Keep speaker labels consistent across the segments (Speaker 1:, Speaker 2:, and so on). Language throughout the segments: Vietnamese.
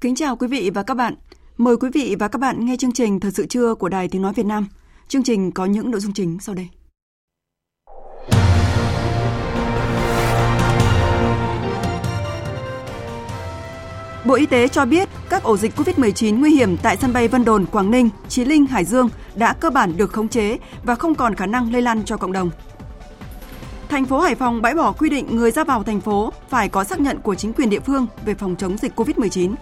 Speaker 1: Kính chào quý vị và các bạn. Mời quý vị và các bạn nghe chương trình Thời sự trưa của Đài Tiếng Nói Việt Nam. Chương trình có những nội dung chính sau đây. Bộ Y tế cho biết các ổ dịch COVID-19 nguy hiểm tại sân bay Vân Đồn, Quảng Ninh, Chí Linh, Hải Dương đã cơ bản được khống chế và không còn khả năng lây lan cho cộng đồng. Thành phố Hải Phòng bãi bỏ quy định người ra vào thành phố phải có xác nhận của chính quyền địa phương về phòng chống dịch COVID-19.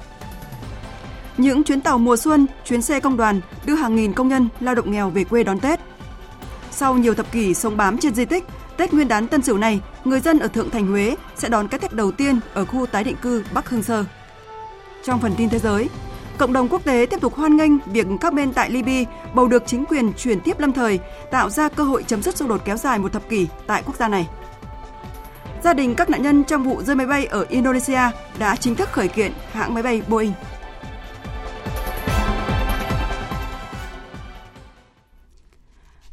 Speaker 1: Những chuyến tàu mùa xuân, chuyến xe công đoàn đưa hàng nghìn công nhân lao động nghèo về quê đón Tết. Sau nhiều thập kỷ sống bám trên di tích, Tết Nguyên đán Tân Sửu này, người dân ở Thượng Thành Huế sẽ đón cái Tết đầu tiên ở khu tái định cư Bắc Hương Sơ. Trong phần tin thế giới, cộng đồng quốc tế tiếp tục hoan nghênh việc các bên tại Libya bầu được chính quyền chuyển tiếp lâm thời, tạo ra cơ hội chấm dứt xung đột kéo dài một thập kỷ tại quốc gia này. Gia đình các nạn nhân trong vụ rơi máy bay ở Indonesia đã chính thức khởi kiện hãng máy bay Boeing.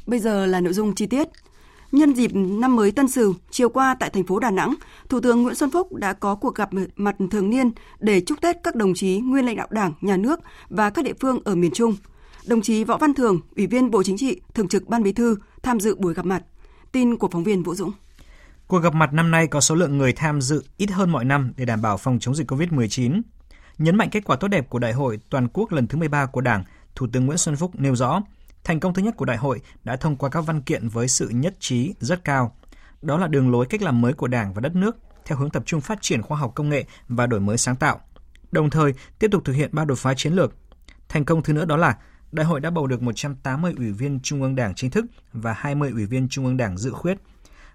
Speaker 1: Bây giờ là nội dung chi tiết. Nhân dịp năm mới Tân Sửu, chiều qua tại thành phố Đà Nẵng, Thủ tướng Nguyễn Xuân Phúc đã có cuộc gặp mặt thường niên để chúc Tết các đồng chí nguyên lãnh đạo Đảng, Nhà nước và các địa phương ở miền Trung. Đồng chí Võ Văn Thường, Ủy viên Bộ Chính trị, Thường trực Ban Bí thư tham dự buổi gặp mặt. Tin của phóng viên Vũ Dũng.
Speaker 2: Cuộc gặp mặt năm nay có số lượng người tham dự ít hơn mọi năm để đảm bảo phòng chống dịch COVID-19. Nhấn mạnh kết quả tốt đẹp của Đại hội toàn quốc lần thứ 13 của Đảng, Thủ tướng Nguyễn Xuân Phúc nêu rõ – Thành công thứ nhất của đại hội đã thông qua các văn kiện với sự nhất trí rất cao. Đó là đường lối cách làm mới của Đảng và đất nước theo hướng tập trung phát triển khoa học công nghệ và đổi mới sáng tạo. Đồng thời, tiếp tục thực hiện ba đột phá chiến lược. Thành công thứ nữa đó là đại hội đã bầu được 180 ủy viên Trung ương Đảng chính thức và 20 ủy viên Trung ương Đảng dự khuyết.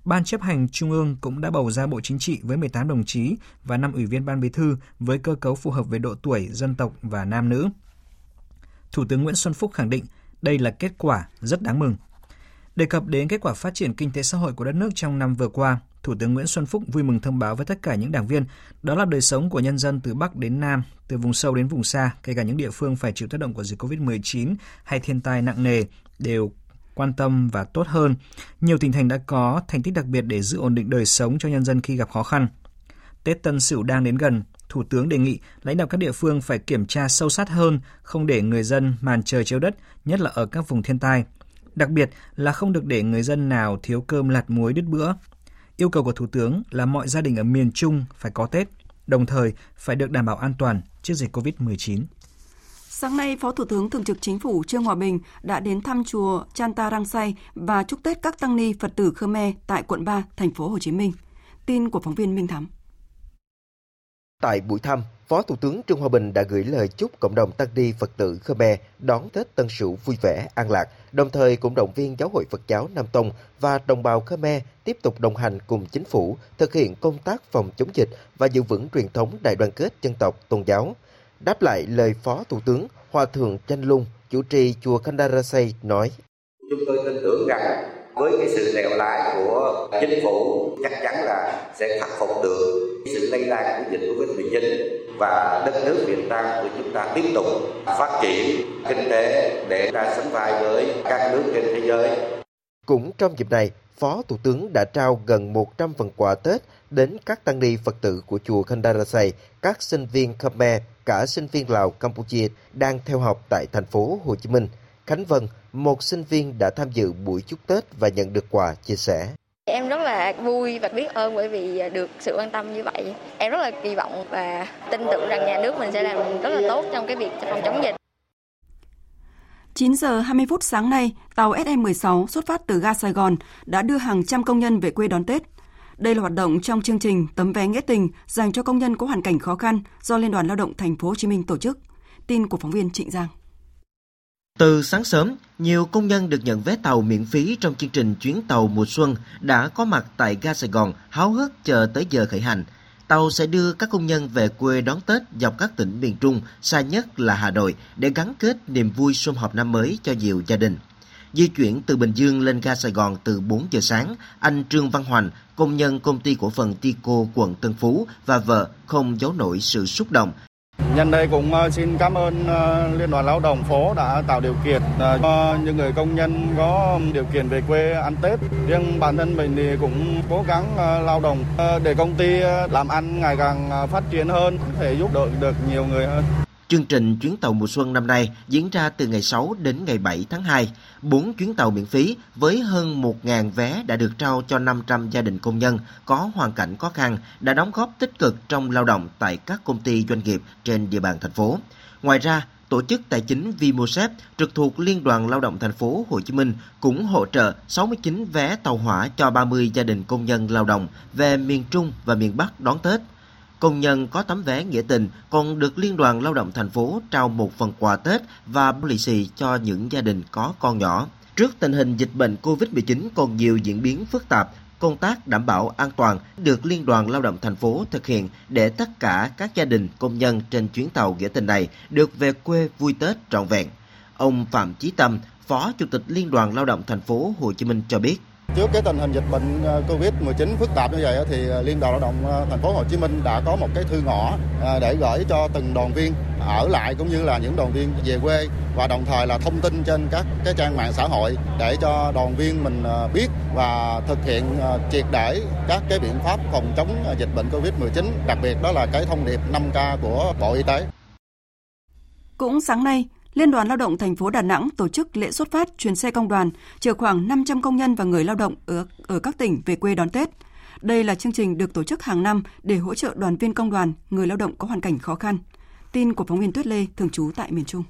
Speaker 2: Ban chấp hành Trung ương cũng đã bầu ra Bộ Chính trị với 18 đồng chí và 5 ủy viên Ban Bí thư với cơ cấu phù hợp về độ tuổi, dân tộc và nam nữ. Thủ tướng Nguyễn Xuân Phúc khẳng định đây là kết quả rất đáng mừng. Đề cập đến kết quả phát triển kinh tế xã hội của đất nước trong năm vừa qua, Thủ tướng Nguyễn Xuân Phúc vui mừng thông báo với tất cả những đảng viên đó là đời sống của nhân dân từ Bắc đến Nam, từ vùng sâu đến vùng xa, kể cả những địa phương phải chịu tác động của dịch COVID-19 hay thiên tai nặng nề đều quan tâm và tốt hơn. Nhiều tỉnh thành đã có thành tích đặc biệt để giữ ổn định đời sống cho nhân dân khi gặp khó khăn. Tết Tân Sửu đang đến gần, Thủ tướng đề nghị lãnh đạo các địa phương phải kiểm tra sâu sát hơn, không để người dân màn trời chiếu đất, nhất là ở các vùng thiên tai. Đặc biệt là không được để người dân nào thiếu cơm lạt muối đứt bữa. Yêu cầu của Thủ tướng là mọi gia đình ở miền Trung phải có Tết, đồng thời phải được đảm bảo an toàn trước dịch COVID-19.
Speaker 1: Sáng nay, Phó Thủ tướng Thường trực Chính phủ Trương Hòa Bình đã đến thăm chùa Chanta Rang Say và chúc Tết các tăng ni Phật tử Khmer tại quận 3, thành phố Hồ Chí Minh. Tin của phóng viên Minh Thắm.
Speaker 3: Tại buổi thăm, Phó Thủ tướng Trương Hòa Bình đã gửi lời chúc cộng đồng Tăng ni Phật tử Khmer đón Tết Tân Sửu vui vẻ, an lạc, đồng thời cũng động viên Giáo hội Phật giáo Nam Tông và đồng bào Khmer tiếp tục đồng hành cùng chính phủ thực hiện công tác phòng chống dịch và giữ vững truyền thống đại đoàn kết dân tộc tôn giáo. Đáp lại lời Phó Thủ tướng, Hòa Thượng Chanh Lung, chủ trì chùa Khandarasay nói.
Speaker 4: Chúng tôi tin tưởng rằng với cái sự lèo lái của chính phủ chắc chắn là sẽ khắc phục được sự lây lan của dịch Covid-19 và đất nước Việt Nam của chúng ta tiếp tục phát triển kinh tế để ra sánh vai với các nước trên thế giới.
Speaker 3: Cũng trong dịp này, Phó Thủ tướng đã trao gần 100 phần quà Tết đến các tăng ni Phật tử của chùa Khandarasay, các sinh viên Khmer, cả sinh viên Lào, Campuchia đang theo học tại thành phố Hồ Chí Minh. Khánh Vân, một sinh viên đã tham dự buổi chúc Tết và nhận được quà chia sẻ.
Speaker 5: Em rất là vui và biết ơn bởi vì được sự quan tâm như vậy. Em rất là kỳ vọng và tin tưởng rằng nhà nước mình sẽ làm rất là tốt trong cái việc phòng chống dịch.
Speaker 1: 9 giờ 20 phút sáng nay, tàu SE16 xuất phát từ ga Sài Gòn đã đưa hàng trăm công nhân về quê đón Tết. Đây là hoạt động trong chương trình Tấm vé nghĩa tình dành cho công nhân có hoàn cảnh khó khăn do Liên đoàn Lao động Thành phố Hồ Chí Minh tổ chức. Tin của phóng viên Trịnh Giang.
Speaker 3: Từ sáng sớm, nhiều công nhân được nhận vé tàu miễn phí trong chương trình chuyến tàu mùa xuân đã có mặt tại ga Sài Gòn háo hức chờ tới giờ khởi hành. Tàu sẽ đưa các công nhân về quê đón Tết dọc các tỉnh miền Trung, xa nhất là Hà Nội, để gắn kết niềm vui xuân họp năm mới cho nhiều gia đình. Di chuyển từ Bình Dương lên ga Sài Gòn từ 4 giờ sáng, anh Trương Văn Hoành, công nhân công ty cổ phần Tico quận Tân Phú và vợ không giấu nổi sự xúc động
Speaker 6: Nhân đây cũng ờ, xin cảm ơn ờ, Liên đoàn Lao động phố đã tạo điều kiện ờ, cho những người công nhân có điều kiện về quê ăn Tết. Riêng bản thân mình thì cũng cố gắng lao động để công ty làm ăn ngày càng phát triển hơn, có thể giúp đỡ được nhiều người hơn.
Speaker 3: Chương trình chuyến tàu mùa xuân năm nay diễn ra từ ngày 6 đến ngày 7 tháng 2. 4 chuyến tàu miễn phí với hơn 1.000 vé đã được trao cho 500 gia đình công nhân có hoàn cảnh khó khăn đã đóng góp tích cực trong lao động tại các công ty doanh nghiệp trên địa bàn thành phố. Ngoài ra, tổ chức tài chính Vimosep trực thuộc Liên đoàn Lao động thành phố Hồ Chí Minh cũng hỗ trợ 69 vé tàu hỏa cho 30 gia đình công nhân lao động về miền Trung và miền Bắc đón Tết. Công nhân có tấm vé nghĩa tình còn được Liên đoàn Lao động thành phố trao một phần quà Tết và lì xì cho những gia đình có con nhỏ. Trước tình hình dịch bệnh COVID-19 còn nhiều diễn biến phức tạp, công tác đảm bảo an toàn được Liên đoàn Lao động thành phố thực hiện để tất cả các gia đình công nhân trên chuyến tàu nghĩa tình này được về quê vui Tết trọn vẹn. Ông Phạm Chí Tâm, Phó Chủ tịch Liên đoàn Lao động thành phố Hồ Chí Minh cho biết.
Speaker 6: Trước cái tình hình dịch bệnh ờ, Covid-19 phức tạp như vậy thì ờ, Liên đoàn Lao động ờ, thành phố Hồ Chí Minh đã có một cái thư ngõ để gửi cho từng đoàn viên ở lại cũng như là những đoàn viên về quê và đồng thời là thông tin trên các cái trang mạng xã hội để cho đoàn viên mình biết và thực hiện triệt để các cái biện pháp phòng chống dịch bệnh Covid-19, đặc biệt đó là cái thông điệp 5K của Bộ Y tế.
Speaker 1: Cũng sáng nay, Liên đoàn Lao động thành phố Đà Nẵng tổ chức lễ xuất phát chuyến xe công đoàn chở khoảng 500 công nhân và người lao động ở, ở các tỉnh về quê đón Tết. Đây là chương trình được tổ chức hàng năm để hỗ trợ đoàn viên công đoàn, người lao động có hoàn cảnh khó khăn. Tin của phóng viên Tuyết Lê thường trú tại miền Trung.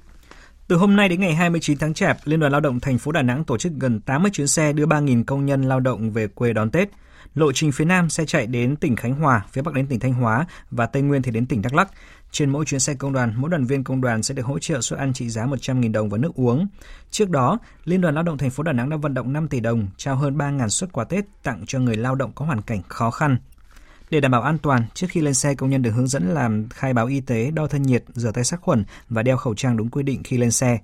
Speaker 2: Từ hôm nay đến ngày 29 tháng Chạp, Liên đoàn Lao động thành phố Đà Nẵng tổ chức gần 80 chuyến xe đưa 3.000 công nhân lao động về quê đón Tết. Lộ trình phía Nam sẽ chạy đến tỉnh Khánh Hòa, phía Bắc đến tỉnh Thanh Hóa và Tây Nguyên thì đến tỉnh Đắk Lắk. Trên mỗi chuyến xe công đoàn, mỗi đoàn viên công đoàn sẽ được hỗ trợ suất ăn trị giá 100.000 đồng và nước uống. Trước đó, Liên đoàn Lao động thành phố Đà Nẵng đã vận động 5 tỷ đồng, trao hơn 3.000 suất quà Tết tặng cho người lao động có hoàn cảnh khó khăn. Để đảm bảo an toàn, trước khi lên xe, công nhân được hướng dẫn làm khai báo y tế, đo thân nhiệt, rửa tay sát khuẩn và đeo khẩu trang đúng quy định khi lên xe.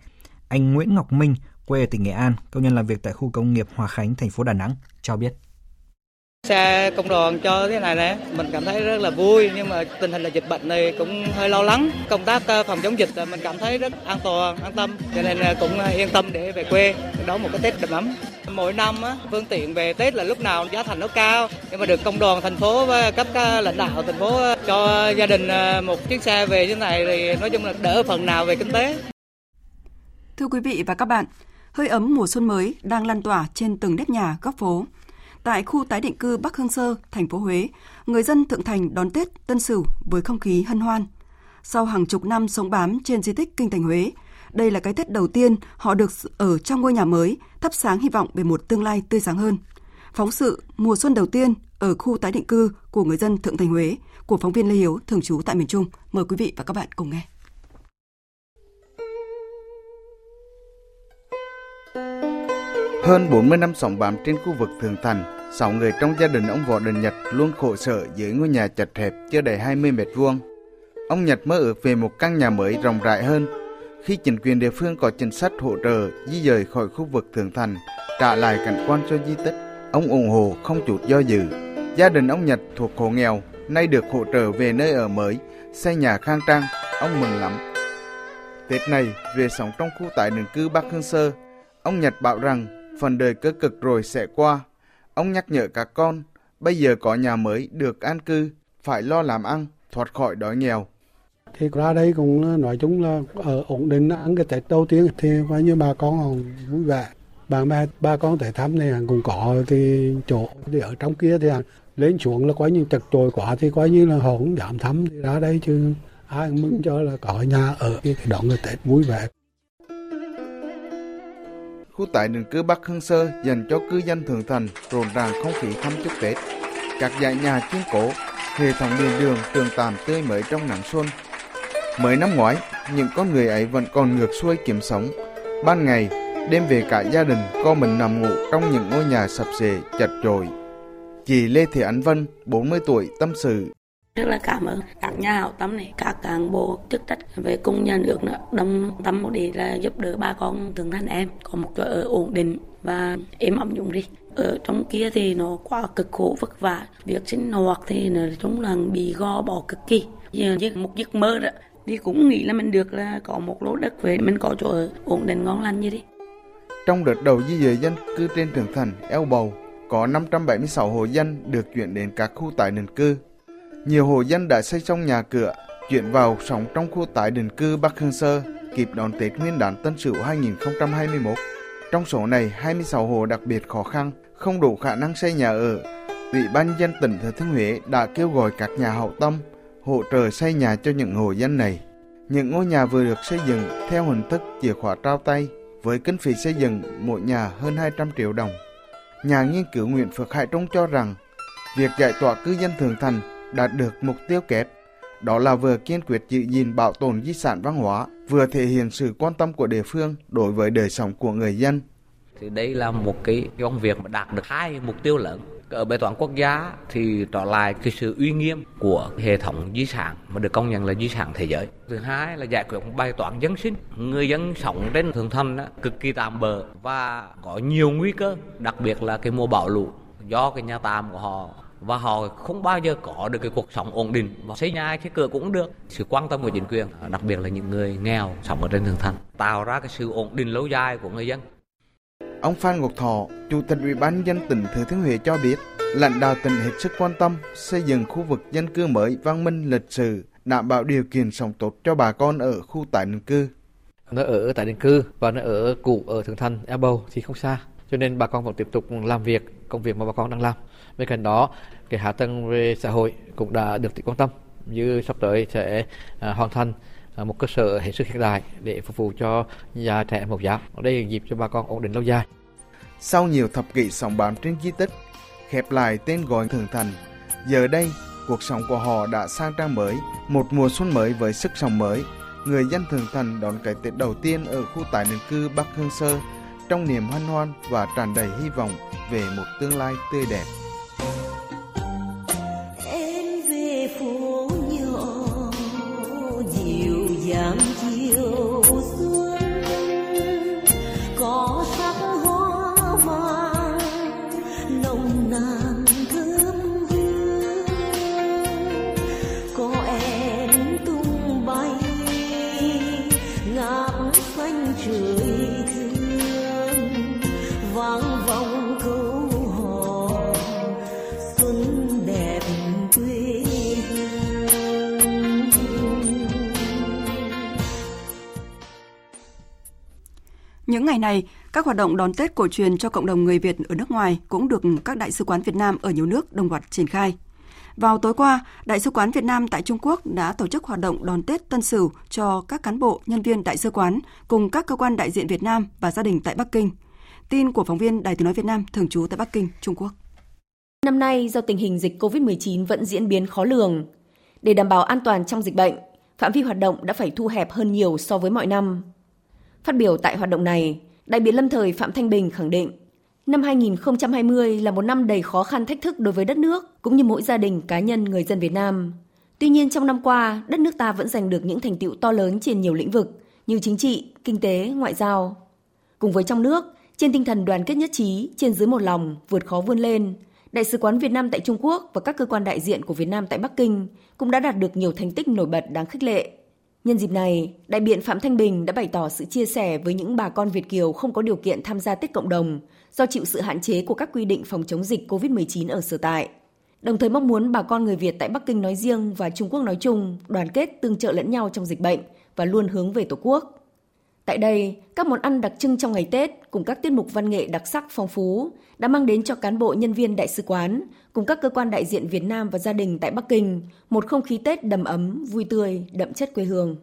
Speaker 2: Anh Nguyễn Ngọc Minh, quê ở tỉnh Nghệ An, công nhân làm việc tại khu công nghiệp Hòa Khánh, thành phố Đà Nẵng, cho biết.
Speaker 7: Xe công đoàn cho thế này nè, mình cảm thấy rất là vui nhưng mà tình hình là dịch bệnh này cũng hơi lo lắng. Công tác ờ, phòng chống dịch mình cảm thấy rất an toàn, an tâm cho nên ờ, cũng ờ, yên tâm để về quê đón một cái Tết đầm ấm. Mỗi năm phương tiện về Tết là lúc nào giá thành nó cao nhưng mà được công đoàn thành phố và cấp lãnh đạo thành phố cho gia đình một chiếc xe về như này thì nói chung là đỡ phần nào về kinh tế.
Speaker 1: Thưa quý vị và các bạn, hơi ấm mùa xuân mới đang lan tỏa trên từng nếp nhà, góc phố tại khu tái định cư Bắc Hương Sơ, thành phố Huế, người dân Thượng Thành đón Tết Tân Sửu với không khí hân hoan. Sau hàng chục năm sống bám trên di tích kinh thành Huế, đây là cái Tết đầu tiên họ được ở trong ngôi nhà mới, thắp sáng hy vọng về một tương lai tươi sáng hơn. Phóng sự mùa xuân đầu tiên ở khu tái định cư của người dân Thượng Thành Huế của phóng viên Lê Hiếu thường trú tại miền Trung. Mời quý vị và các bạn cùng nghe.
Speaker 8: Hơn 40 năm sống bám trên khu vực Thượng Thành, Sáu người trong gia đình ông Võ Đình Nhật luôn khổ sở dưới ngôi nhà chật hẹp chưa đầy 20 mét vuông. Ông Nhật mơ ước về một căn nhà mới rộng rãi hơn. Khi chính quyền địa phương có chính sách hỗ trợ di dời khỏi khu vực thượng thành, trả lại cảnh quan cho di tích, ông ủng hộ không chút do dự. Gia đình ông Nhật thuộc hộ nghèo, nay được hỗ trợ về nơi ở mới, xây nhà khang trang, ông mừng lắm. Tết này, về sống trong khu tái định cư Bắc Hương Sơ, ông Nhật bảo rằng phần đời cơ cực rồi sẽ qua, Ông nhắc nhở các con, bây giờ có nhà mới được an cư, phải lo làm ăn, thoát khỏi đói nghèo.
Speaker 9: Thì ra đây cũng ờ, nói chung là ở ổn định ăn cái Tết đầu tiên thì coi như bà con còn vui vẻ. Bà mẹ ba con thể thăm này cũng có thì chỗ thì ở trong kia thì lên xuống là coi như chật chội quá thì coi như là họ cũng giảm thăm thì ra đây chứ ai cũng mừng cho là có nhà ở cái đón người Tết vui vẻ
Speaker 8: khu tại định cư Bắc Hưng Sơ dành cho cư dân Thượng Thành rộn ràng không khí thăm chúc Tết. các dãy nhà kiên cố, hệ thống điện đường tường tạm tươi mới trong nắng xuân. Mới năm ngoái, những con người ấy vẫn còn ngược xuôi kiếm sống. Ban ngày, đêm về cả gia đình co mình nằm ngủ trong những ngôi nhà sập xệ chật chội. Chị Lê Thị Ánh Vân, 40 tuổi, tâm sự.
Speaker 10: Rất là cảm ơn các nhà hảo tâm này, các cán bộ chức trách về cùng nhà nước nữa, đồng tâm để là giúp đỡ bà con thường thanh em có một chỗ ở ổn định và êm ấm dụng đi. Ở trong kia thì nó quá cực khổ vất vả, việc sinh hoạt thì nó chúng là bị gò bỏ cực kỳ. Giờ một giấc mơ đó, thì cũng nghĩ là mình được là có một lô đất về mình có chỗ ở ổn định ngon lành như đi.
Speaker 8: Trong đợt đầu di dời dân cư trên Trường Thành, Eo Bầu, có 576 hộ dân được chuyển đến các khu tái định cư. Nhiều hộ dân đã xây xong nhà cửa, chuyển vào sống trong khu tái định cư Bắc Hương Sơ, kịp đón Tết Nguyên đán Tân Sửu 2021. Trong số này, 26 hộ đặc biệt khó khăn, không đủ khả năng xây nhà ở. Ủy ban dân tỉnh Thừa Thiên Huế đã kêu gọi các nhà hậu tâm hỗ trợ xây nhà cho những hộ dân này. Những ngôi nhà vừa được xây dựng theo hình thức chìa khóa trao tay với kinh phí xây dựng mỗi nhà hơn 200 triệu đồng. Nhà nghiên cứu Nguyễn Phước Hải Trung cho rằng việc giải tỏa cư dân thường thành đạt được mục tiêu kép, đó là vừa kiên quyết giữ gìn bảo tồn di sản văn hóa, vừa thể hiện sự quan tâm của địa phương đối với đời sống của người dân.
Speaker 11: Thì đây là một cái công việc mà đạt được hai mục tiêu lớn ở bài toán quốc gia thì trở lại cái sự uy nghiêm của hệ thống di sản mà được công nhận là di sản thế giới. Thứ hai là giải quyết một bài toán dân sinh. Người dân sống trên thượng thành đó, cực kỳ tạm bờ và có nhiều nguy cơ, đặc biệt là cái mùa bão lũ do cái nhà tạm của họ và họ không bao giờ có được cái cuộc sống ổn định. Và xây nhà cái cửa cũng được. Sự quan tâm của chính quyền đặc biệt là những người nghèo sống ở trên thượng thành tạo ra cái sự ổn định lâu dài của người dân.
Speaker 8: Ông Phan Ngọc Thọ, Chủ tịch Ủy ban dân tỉnh Thừa Thiên Huế cho biết, lãnh đạo tỉnh hết sức quan tâm xây dựng khu vực dân cư mới văn minh lịch sử, đảm bảo điều kiện sống tốt cho bà con ở khu tái định cư.
Speaker 12: Nó ở tái định cư và nó ở cũ ở Thượng Thành, Eo Bầu thì không xa, cho nên bà con vẫn tiếp tục làm việc, công việc mà bà con đang làm. Bên cạnh đó, cái hạ tầng về xã hội cũng đã được tỉnh quan tâm, như sắp tới sẽ à, hoàn thành à, một cơ sở hết sức hiện đại để phục vụ cho nhà trẻ mẫu giáo. Đây là dịp cho bà con ổn định lâu dài.
Speaker 8: Sau nhiều thập kỷ sống bám trên di tích, khép lại tên gọi Thường Thành, giờ đây cuộc sống của họ đã sang trang mới, một mùa xuân mới với sức sống mới. Người dân Thường Thành đón cái Tết đầu tiên ở khu tái định cư Bắc Hương Sơ trong niềm hân hoan và tràn đầy hy vọng về một tương lai tươi đẹp.
Speaker 1: Những ngày này, các hoạt động đón Tết cổ truyền cho cộng đồng người Việt ở nước ngoài cũng được các đại sứ quán Việt Nam ở nhiều nước đồng loạt triển khai. Vào tối qua, Đại sứ quán Việt Nam tại Trung Quốc đã tổ chức hoạt động đón Tết Tân Sửu cho các cán bộ, nhân viên đại sứ quán cùng các cơ quan đại diện Việt Nam và gia đình tại Bắc Kinh. Tin của phóng viên Đài Tiếng nói Việt Nam thường trú tại Bắc Kinh, Trung Quốc.
Speaker 13: Năm nay do tình hình dịch COVID-19 vẫn diễn biến khó lường, để đảm bảo an toàn trong dịch bệnh, phạm vi hoạt động đã phải thu hẹp hơn nhiều so với mọi năm. Phát biểu tại hoạt động này, đại biểu lâm thời Phạm Thanh Bình khẳng định, năm 2020 là một năm đầy khó khăn thách thức đối với đất nước cũng như mỗi gia đình cá nhân người dân Việt Nam. Tuy nhiên trong năm qua, đất nước ta vẫn giành được những thành tựu to lớn trên nhiều lĩnh vực như chính trị, kinh tế, ngoại giao. Cùng với trong nước, trên tinh thần đoàn kết nhất trí, trên dưới một lòng, vượt khó vươn lên, Đại sứ quán Việt Nam tại Trung Quốc và các cơ quan đại diện của Việt Nam tại Bắc Kinh cũng đã đạt được nhiều thành tích nổi bật đáng khích lệ. Nhân dịp này, đại biện Phạm Thanh Bình đã bày tỏ sự chia sẻ với những bà con Việt Kiều không có điều kiện tham gia Tết cộng đồng do chịu sự hạn chế của các quy định phòng chống dịch COVID-19 ở sở tại. Đồng thời mong muốn bà con người Việt tại Bắc Kinh nói riêng và Trung Quốc nói chung đoàn kết tương trợ lẫn nhau trong dịch bệnh và luôn hướng về Tổ quốc. Tại đây, các món ăn đặc trưng trong ngày Tết cùng các tiết mục văn nghệ đặc sắc phong phú đã mang đến cho cán bộ nhân viên đại sứ quán cùng các cơ quan đại diện Việt Nam và gia đình tại Bắc Kinh một không khí Tết đầm ấm, vui tươi, đậm chất quê hương.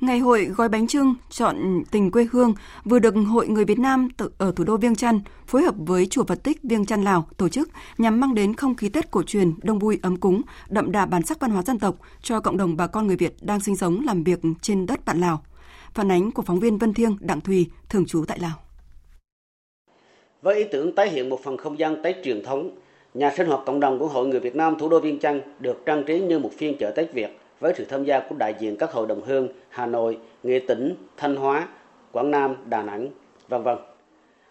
Speaker 1: Ngày hội gói bánh trưng chọn tình quê hương vừa được Hội Người Việt Nam ở thủ đô Viêng Chăn phối hợp với Chùa Phật Tích Viêng Chăn Lào tổ chức nhằm mang đến không khí Tết cổ truyền đông vui ấm cúng, đậm đà bản sắc văn hóa dân tộc cho cộng đồng bà con người Việt đang sinh sống làm việc trên đất bạn Lào. Phản ánh của phóng viên Vân Thiêng, Đặng Thùy, thường trú tại Lào.
Speaker 14: Với ý tưởng tái hiện một phần không gian Tết truyền thống, nhà sinh hoạt cộng đồng của Hội Người Việt Nam thủ đô Viên Chăn được trang trí như một phiên chợ Tết Việt với sự tham gia của đại diện các hội đồng hương Hà Nội, Nghệ Tĩnh, Thanh Hóa, Quảng Nam, Đà Nẵng, vân vân.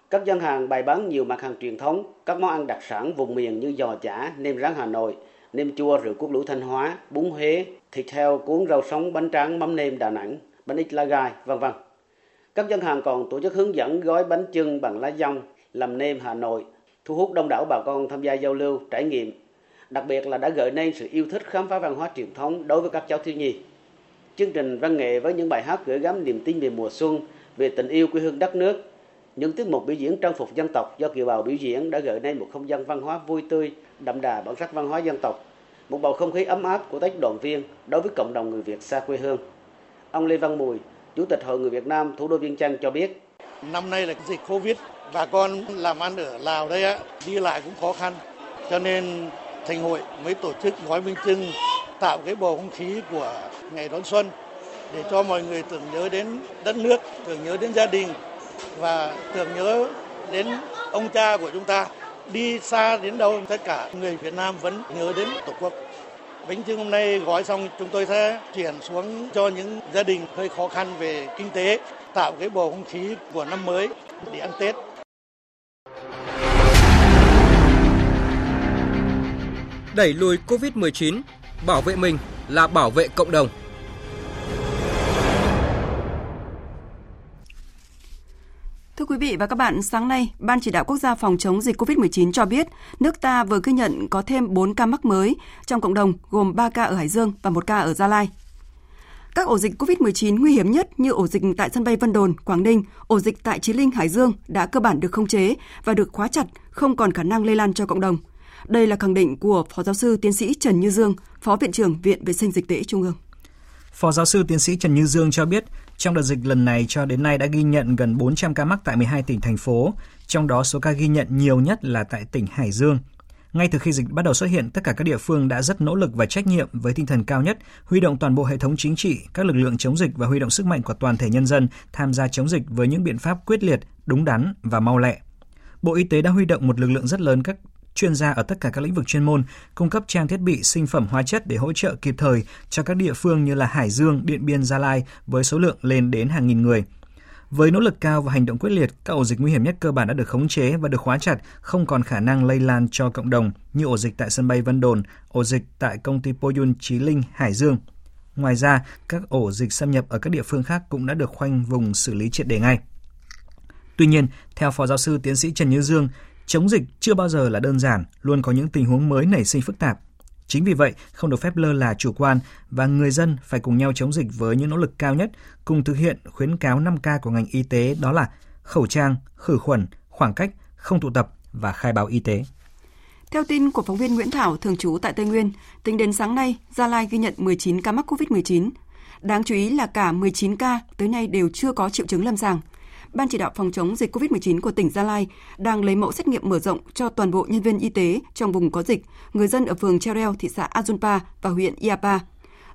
Speaker 14: Các gian hàng bày bán nhiều mặt hàng truyền thống, các món ăn đặc sản vùng miền như giò chả, nem rán Hà Nội, nem chua rượu cốt lũ Thanh Hóa, bún Huế, thịt heo, cuốn rau sống, bánh tráng, mắm nêm Đà Nẵng, bánh ít lá gai, vân vân. Các gian hàng còn tổ chức hướng dẫn gói bánh chưng bằng lá dong, làm nêm Hà Nội, thu hút đông đảo bà con tham gia giao lưu, trải nghiệm đặc biệt là đã gợi nên sự yêu thích khám phá văn hóa truyền thống đối với các cháu thiếu nhi. Chương trình văn nghệ với những bài hát gửi gắm niềm tin về mùa xuân, về tình yêu quê hương đất nước, những tiết mục biểu diễn trang phục dân tộc do kiều bào biểu diễn đã gợi nên một không gian văn hóa vui tươi, đậm đà bản sắc văn hóa dân tộc, một bầu không khí ấm áp của Tết đoàn viên đối với cộng đồng người Việt xa quê hương. Ông Lê Văn Mùi, Chủ tịch Hội người Việt Nam thủ đô Viên Chăn cho biết.
Speaker 15: Năm nay là dịch Covid, bà con làm ăn ở Lào đây á, đi lại cũng khó khăn. Cho nên thành hội mới tổ chức gói bánh trưng tạo cái bầu không khí của ngày đón xuân để cho mọi người tưởng nhớ đến đất nước, tưởng nhớ đến gia đình và tưởng nhớ đến ông cha của chúng ta. Đi xa đến đâu tất cả người Việt Nam vẫn nhớ đến Tổ quốc. Bánh trưng hôm nay gói xong chúng tôi sẽ chuyển xuống cho những gia đình hơi khó khăn về kinh tế, tạo cái bầu không khí của năm mới để ăn Tết.
Speaker 16: đẩy lùi Covid-19, bảo vệ mình là bảo vệ cộng đồng.
Speaker 1: Thưa quý vị và các bạn, sáng nay, Ban chỉ đạo quốc gia phòng chống dịch COVID-19 cho biết nước ta vừa ghi nhận có thêm 4 ca mắc mới trong cộng đồng, gồm 3 ca ở Hải Dương và 1 ca ở Gia Lai. Các ổ dịch COVID-19 nguy hiểm nhất như ổ dịch tại sân bay Vân Đồn, Quảng Ninh, ổ dịch tại Chí Linh, Hải Dương đã cơ bản được khống chế và được khóa chặt, không còn khả năng lây lan cho cộng đồng – đây là khẳng định của Phó Giáo sư Tiến sĩ Trần Như Dương, Phó Viện trưởng Viện Vệ sinh Dịch tễ Trung ương.
Speaker 2: Phó giáo sư tiến sĩ Trần Như Dương cho biết, trong đợt dịch lần này cho đến nay đã ghi nhận gần 400 ca mắc tại 12 tỉnh thành phố, trong đó số ca ghi nhận nhiều nhất là tại tỉnh Hải Dương. Ngay từ khi dịch bắt đầu xuất hiện, tất cả các địa phương đã rất nỗ lực và trách nhiệm với tinh thần cao nhất, huy động toàn bộ hệ thống chính trị, các lực lượng chống dịch và huy động sức mạnh của toàn thể nhân dân tham gia chống dịch với những biện pháp quyết liệt, đúng đắn và mau lẹ. Bộ Y tế đã huy động một lực lượng rất lớn các chuyên gia ở tất cả các lĩnh vực chuyên môn, cung cấp trang thiết bị, sinh phẩm hóa chất để hỗ trợ kịp thời cho các địa phương như là Hải Dương, Điện Biên, Gia Lai với số lượng lên đến hàng nghìn người. Với nỗ lực cao và hành động quyết liệt, các ổ dịch nguy hiểm nhất cơ bản đã được khống chế và được khóa chặt, không còn khả năng lây lan cho cộng đồng như ổ dịch tại sân bay Vân Đồn, ổ dịch tại công ty Poyun Chí Linh, Hải Dương. Ngoài ra, các ổ dịch xâm nhập ở các địa phương khác cũng đã được khoanh vùng xử lý triệt để ngay. Tuy nhiên, theo Phó Giáo sư Tiến sĩ Trần Như Dương, Chống dịch chưa bao giờ là đơn giản, luôn có những tình huống mới nảy sinh phức tạp. Chính vì vậy, không được phép lơ là chủ quan và người dân phải cùng nhau chống dịch với những nỗ lực cao nhất, cùng thực hiện khuyến cáo 5K của ngành y tế đó là khẩu trang, khử khuẩn, khoảng cách, không tụ tập và khai báo y tế.
Speaker 1: Theo tin của phóng viên Nguyễn Thảo, thường trú tại Tây Nguyên, tính đến sáng nay, Gia Lai ghi nhận 19 ca mắc COVID-19. Đáng chú ý là cả 19 ca tới nay đều chưa có triệu chứng lâm sàng. Ban chỉ đạo phòng chống dịch COVID-19 của tỉnh Gia Lai đang lấy mẫu xét nghiệm mở rộng cho toàn bộ nhân viên y tế trong vùng có dịch, người dân ở phường Treo thị xã Azunpa và huyện Iapa.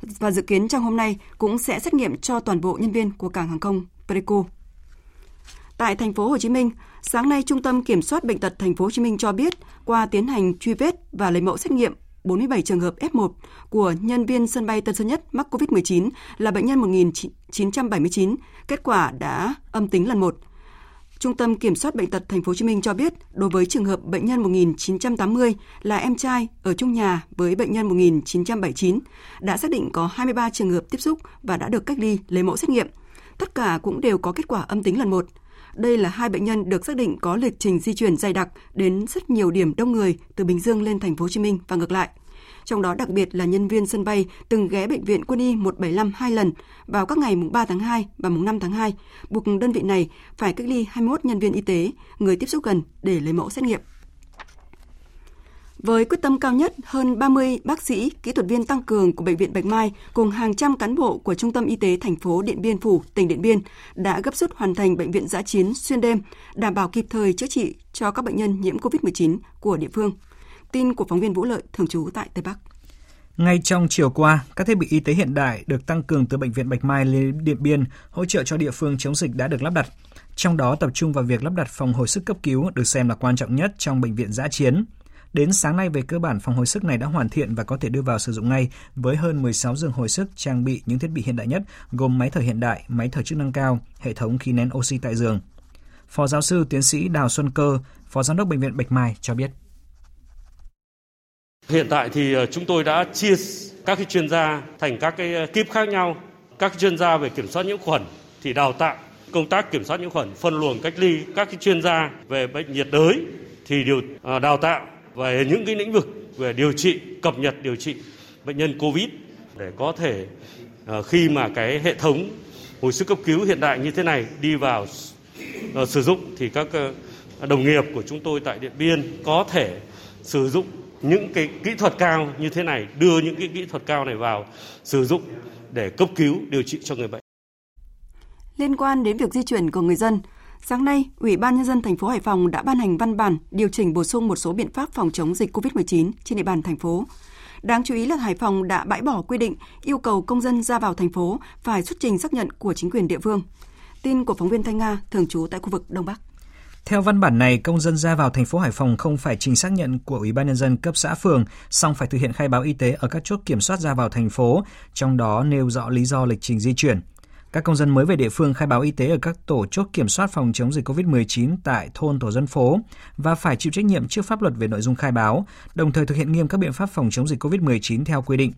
Speaker 1: Và dự kiến trong hôm nay cũng sẽ xét nghiệm cho toàn bộ nhân viên của cảng hàng không Preco. Tại thành phố Hồ Chí Minh, sáng nay Trung tâm Kiểm soát bệnh tật thành phố Hồ Chí Minh cho biết qua tiến hành truy vết và lấy mẫu xét nghiệm 47 trường hợp F1 của nhân viên sân bay Tân Sơn Nhất mắc COVID-19 là bệnh nhân 1979, kết quả đã âm tính lần 1. Trung tâm Kiểm soát bệnh tật thành phố Hồ Chí Minh cho biết, đối với trường hợp bệnh nhân 1980 là em trai ở chung nhà với bệnh nhân 1979, đã xác định có 23 trường hợp tiếp xúc và đã được cách ly lấy mẫu xét nghiệm. Tất cả cũng đều có kết quả âm tính lần 1. Đây là hai bệnh nhân được xác định có lịch trình di chuyển dày đặc đến rất nhiều điểm đông người từ Bình Dương lên thành phố Hồ Chí Minh và ngược lại. Trong đó đặc biệt là nhân viên sân bay từng ghé bệnh viện Quân y 175 hai lần vào các ngày mùng 3 tháng 2 và mùng 5 tháng 2, buộc đơn vị này phải cách ly 21 nhân viên y tế, người tiếp xúc gần để lấy mẫu xét nghiệm. Với quyết tâm cao nhất, hơn 30 bác sĩ, kỹ thuật viên tăng cường của Bệnh viện Bạch Mai cùng hàng trăm cán bộ của Trung tâm Y tế thành phố Điện Biên Phủ, tỉnh Điện Biên đã gấp rút hoàn thành bệnh viện giã chiến xuyên đêm, đảm bảo kịp thời chữa trị cho các bệnh nhân nhiễm COVID-19 của địa phương. Tin của phóng viên Vũ Lợi, thường trú tại Tây Bắc.
Speaker 2: Ngay trong chiều qua, các thiết bị y tế hiện đại được tăng cường từ Bệnh viện Bạch Mai lên Điện Biên hỗ trợ cho địa phương chống dịch đã được lắp đặt. Trong đó tập trung vào việc lắp đặt phòng hồi sức cấp cứu được xem là quan trọng nhất trong bệnh viện giã chiến. Đến sáng nay về cơ bản phòng hồi sức này đã hoàn thiện và có thể đưa vào sử dụng ngay với hơn 16 giường hồi sức trang bị những thiết bị hiện đại nhất gồm máy thở hiện đại, máy thở chức năng cao, hệ thống khí nén oxy tại giường. Phó giáo sư tiến sĩ Đào Xuân Cơ, Phó giám đốc bệnh viện Bạch Mai cho biết.
Speaker 17: Hiện tại thì ờ, chúng tôi đã chia các cái chuyên gia thành các cái ờ, kíp khác nhau. Các chuyên gia về kiểm soát nhiễm khuẩn thì đào tạo công tác kiểm soát nhiễm khuẩn, phân luồng cách ly các cái chuyên gia về bệnh nhiệt đới thì điều ờ, đào tạo về những cái lĩnh vực về điều trị, cập nhật điều trị bệnh nhân Covid để có thể ờ, khi mà cái hệ thống hồi sức cấp cứu hiện đại như thế này đi vào ờ, sử dụng thì các ờ, đồng nghiệp của chúng tôi tại Điện Biên có thể sử dụng những cái kỹ thuật cao như thế này, đưa những cái kỹ thuật cao này vào sử dụng để cấp cứu điều trị cho người bệnh.
Speaker 1: Liên quan đến việc di chuyển của người dân, sáng nay, Ủy ban nhân dân thành phố Hải Phòng đã ban hành văn bản điều chỉnh bổ sung một số biện pháp phòng chống dịch COVID-19 trên địa bàn thành phố. Đáng chú ý là Hải Phòng đã bãi bỏ quy định yêu cầu công dân ra vào thành phố phải xuất trình xác nhận của chính quyền địa phương. Tin của phóng viên Thanh Nga thường trú tại khu vực Đông Bắc.
Speaker 2: Theo văn bản này, công dân ra vào thành phố Hải Phòng không phải trình xác nhận của Ủy ban nhân dân cấp xã phường, song phải thực hiện khai báo y tế ở các chốt kiểm soát ra vào thành phố, trong đó nêu rõ lý do lịch trình di chuyển. Các công dân mới về địa phương khai báo y tế ở các tổ chốt kiểm soát phòng chống dịch COVID-19 tại thôn tổ dân phố và phải chịu trách nhiệm trước pháp luật về nội dung khai báo, đồng thời thực hiện nghiêm các biện pháp phòng chống dịch COVID-19 theo quy định.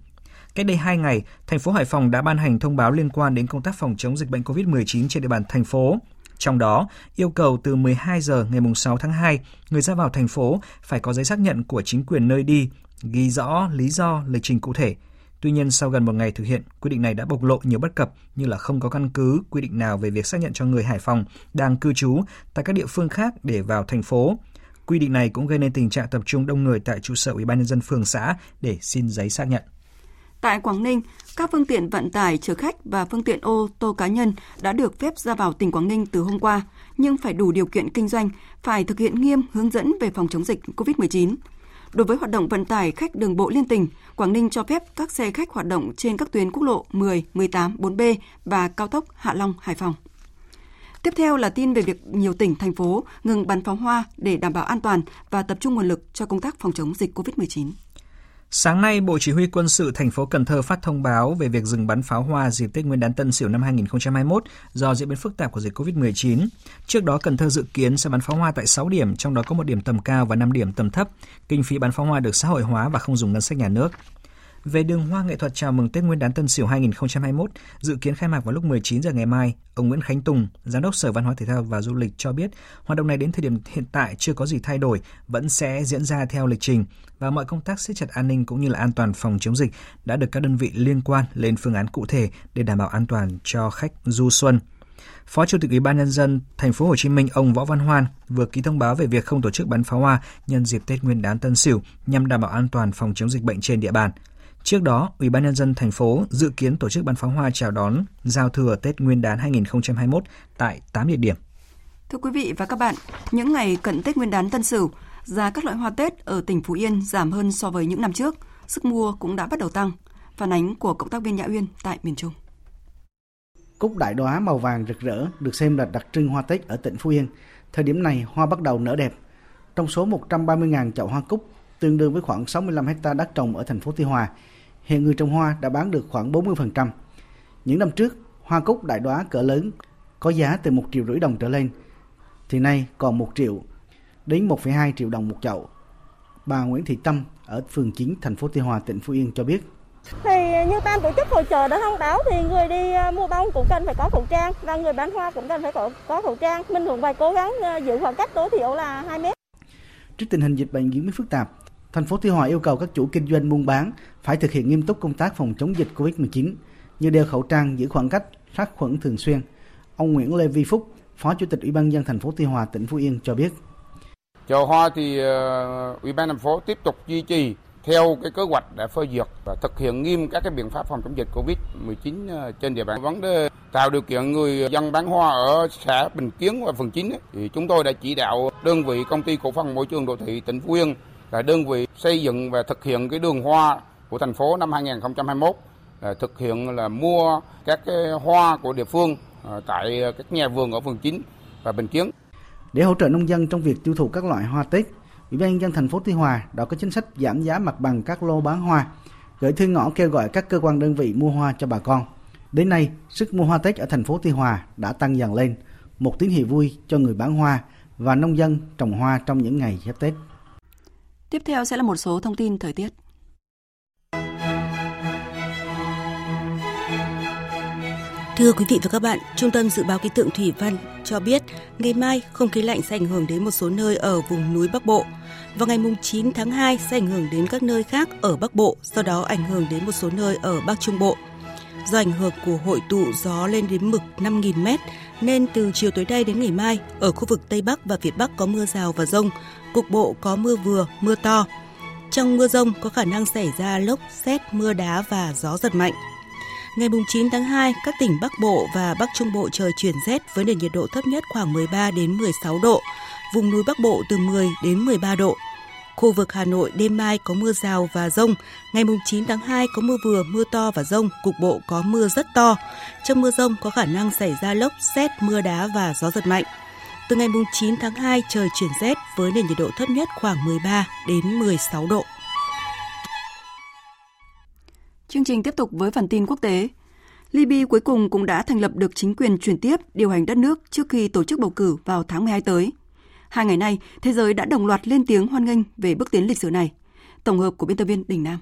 Speaker 2: Cách đây 2 ngày, thành phố Hải Phòng đã ban hành thông báo liên quan đến công tác phòng chống dịch bệnh COVID-19 trên địa bàn thành phố. Trong đó, yêu cầu từ 12 giờ ngày 6 tháng 2, người ra vào thành phố phải có giấy xác nhận của chính quyền nơi đi, ghi rõ lý do, lịch trình cụ thể. Tuy nhiên, sau gần một ngày thực hiện, quy định này đã bộc lộ nhiều bất cập như là không có căn cứ quy định nào về việc xác nhận cho người Hải Phòng đang cư trú tại các địa phương khác để vào thành phố. Quy định này cũng gây nên tình trạng tập trung đông người tại trụ sở Ủy ban nhân dân phường xã để xin giấy xác nhận.
Speaker 1: Tại Quảng Ninh, các phương tiện vận tải chở khách và phương tiện ô tô cá nhân đã được phép ra vào tỉnh Quảng Ninh từ hôm qua, nhưng phải đủ điều kiện kinh doanh, phải thực hiện nghiêm hướng dẫn về phòng chống dịch COVID-19. Đối với hoạt động vận tải khách đường bộ liên tỉnh, Quảng Ninh cho phép các xe khách hoạt động trên các tuyến quốc lộ 10, 18, 4B và cao tốc Hạ Long, Hải Phòng. Tiếp theo là tin về việc nhiều tỉnh, thành phố ngừng bắn pháo hoa để đảm bảo an toàn và tập trung nguồn lực cho công tác phòng chống dịch COVID-19.
Speaker 2: Sáng nay, Bộ Chỉ huy Quân sự thành phố Cần Thơ phát thông báo về việc dừng bắn pháo hoa dịp Tết Nguyên đán Tân Sửu năm 2021 do diễn biến phức tạp của dịch COVID-19. Trước đó, Cần Thơ dự kiến sẽ bắn pháo hoa tại 6 điểm, trong đó có một điểm tầm cao và 5 điểm tầm thấp. Kinh phí bắn pháo hoa được xã hội hóa và không dùng ngân sách nhà nước về đường hoa nghệ thuật chào mừng Tết Nguyên đán Tân Sửu 2021 dự kiến khai mạc vào lúc 19 giờ ngày mai. Ông Nguyễn Khánh Tùng, giám đốc Sở Văn hóa Thể thao và Du lịch cho biết, hoạt động này đến thời điểm hiện tại chưa có gì thay đổi, vẫn sẽ diễn ra theo lịch trình và mọi công tác siết chặt an ninh cũng như là an toàn phòng chống dịch đã được các đơn vị liên quan lên phương án cụ thể để đảm bảo an toàn cho khách du xuân. Phó Chủ tịch Ủy ban nhân dân thành phố Hồ Chí Minh ông Võ Văn Hoan vừa ký thông báo về việc không tổ chức bắn pháo hoa nhân dịp Tết Nguyên đán Tân Sửu nhằm đảm bảo an toàn phòng chống dịch bệnh trên địa bàn. Trước đó, Ủy ban nhân dân thành phố dự kiến tổ chức bắn pháo hoa chào đón giao thừa Tết Nguyên đán 2021 tại 8 địa điểm.
Speaker 1: Thưa quý vị và các bạn, những ngày cận Tết Nguyên đán Tân Sửu, giá các loại hoa Tết ở tỉnh Phú Yên giảm hơn so với những năm trước, sức mua cũng đã bắt đầu tăng. Phản ánh của cộng tác viên Nhã Uyên tại miền Trung.
Speaker 18: Cúc đại đóa màu vàng rực rỡ được xem là đặc trưng hoa Tết ở tỉnh Phú Yên. Thời điểm này hoa bắt đầu nở đẹp. Trong số 130.000 chậu hoa cúc, tương đương với khoảng 65 hecta đất trồng ở thành phố Tuy Hòa, hiện người trồng hoa đã bán được khoảng 40%. Những năm trước, hoa cúc đại đóa cỡ lớn có giá từ 1 triệu rưỡi đồng trở lên, thì nay còn 1 triệu đến 1,2 triệu đồng một chậu. Bà Nguyễn Thị Tâm ở phường 9 thành phố Tuy Hòa tỉnh Phú Yên cho biết.
Speaker 19: Thì như ban tổ chức hội chợ đã thông báo thì người đi à, mua bông cũng cần phải có khẩu trang và người bán hoa cũng cần phải có, có khẩu trang. Mình cũng phải cố gắng à, giữ khoảng cách tối thiểu là 2 mét.
Speaker 18: Trước tình hình dịch bệnh diễn biến phức tạp, thành phố Tuy Hòa yêu cầu các chủ kinh doanh buôn bán phải thực hiện nghiêm túc công tác phòng chống dịch COVID-19 như đeo khẩu trang, giữ khoảng cách, sát khuẩn thường xuyên. Ông Nguyễn Lê Vi Phúc, Phó Chủ tịch Ủy ban dân thành phố Tuy Hòa, tỉnh Phú Yên cho biết.
Speaker 20: Chợ hoa thì uh, Ủy ban thành phố tiếp tục duy trì theo cái kế hoạch đã phê duyệt và thực hiện nghiêm các cái biện pháp phòng chống dịch Covid-19 ờ, trên địa bàn. Vấn đề tạo điều kiện người dân bán hoa ở xã Bình Kiến và phường 9 ấy, thì chúng tôi đã chỉ đạo đơn vị công ty cổ phần môi trường đô thị tỉnh Phú Yên là đơn vị xây dựng và thực hiện cái đường hoa của thành phố năm 2021 là thực hiện là mua các cái hoa của địa phương à, tại các nhà vườn ở phường 9 và Bình Kiến.
Speaker 18: Để hỗ trợ nông dân trong việc tiêu thụ các loại hoa Tết, Ủy ban nhân dân thành phố Tuy Hòa đã có chính sách giảm giá mặt bằng các lô bán hoa, gửi thư ngõ kêu gọi các cơ quan đơn vị mua hoa cho bà con. Đến nay, sức mua hoa Tết ở thành phố Tuy Hòa đã tăng dần lên, một tín hiệu vui cho người bán hoa và nông dân trồng hoa trong những ngày giáp Tết.
Speaker 1: Tiếp theo sẽ là một số thông tin thời tiết.
Speaker 21: Thưa quý vị và các bạn, Trung tâm Dự báo Khí tượng Thủy văn cho biết ngày mai không khí lạnh sẽ ảnh hưởng đến một số nơi ở vùng núi Bắc Bộ. Vào ngày 9 tháng 2 sẽ ảnh hưởng đến các nơi khác ở Bắc Bộ, sau đó ảnh hưởng đến một số nơi ở Bắc Trung Bộ. Do ảnh hưởng của hội tụ gió lên đến mực 5.000m, nên từ chiều tối nay đến ngày mai, ở khu vực Tây Bắc và Việt Bắc có mưa rào và rông, cục bộ có mưa vừa, mưa to. Trong mưa rông có khả năng xảy ra lốc, xét, mưa đá và gió giật mạnh. Ngày 9 tháng 2, các tỉnh Bắc Bộ và Bắc Trung Bộ trời chuyển rét với nền nhiệt độ thấp nhất khoảng 13 đến 16 độ, vùng núi Bắc Bộ từ 10 đến 13 độ. Khu vực Hà Nội đêm mai có mưa rào và rông, ngày 9 tháng 2 có mưa vừa, mưa to và rông, cục bộ có mưa rất to. Trong mưa rông có khả năng xảy ra lốc, xét, mưa đá và gió giật mạnh. Từ ngày 9 tháng 2 trời chuyển rét với nền nhiệt độ thấp nhất khoảng 13 đến 16 độ.
Speaker 1: Chương trình tiếp tục với phần tin quốc tế. Libya cuối cùng cũng đã thành lập được chính quyền chuyển tiếp điều hành đất nước trước khi tổ chức bầu cử vào tháng 12 tới. Hai ngày nay, thế giới đã đồng loạt lên tiếng hoan nghênh về bước tiến lịch sử này. Tổng hợp của biên tập viên Đình Nam.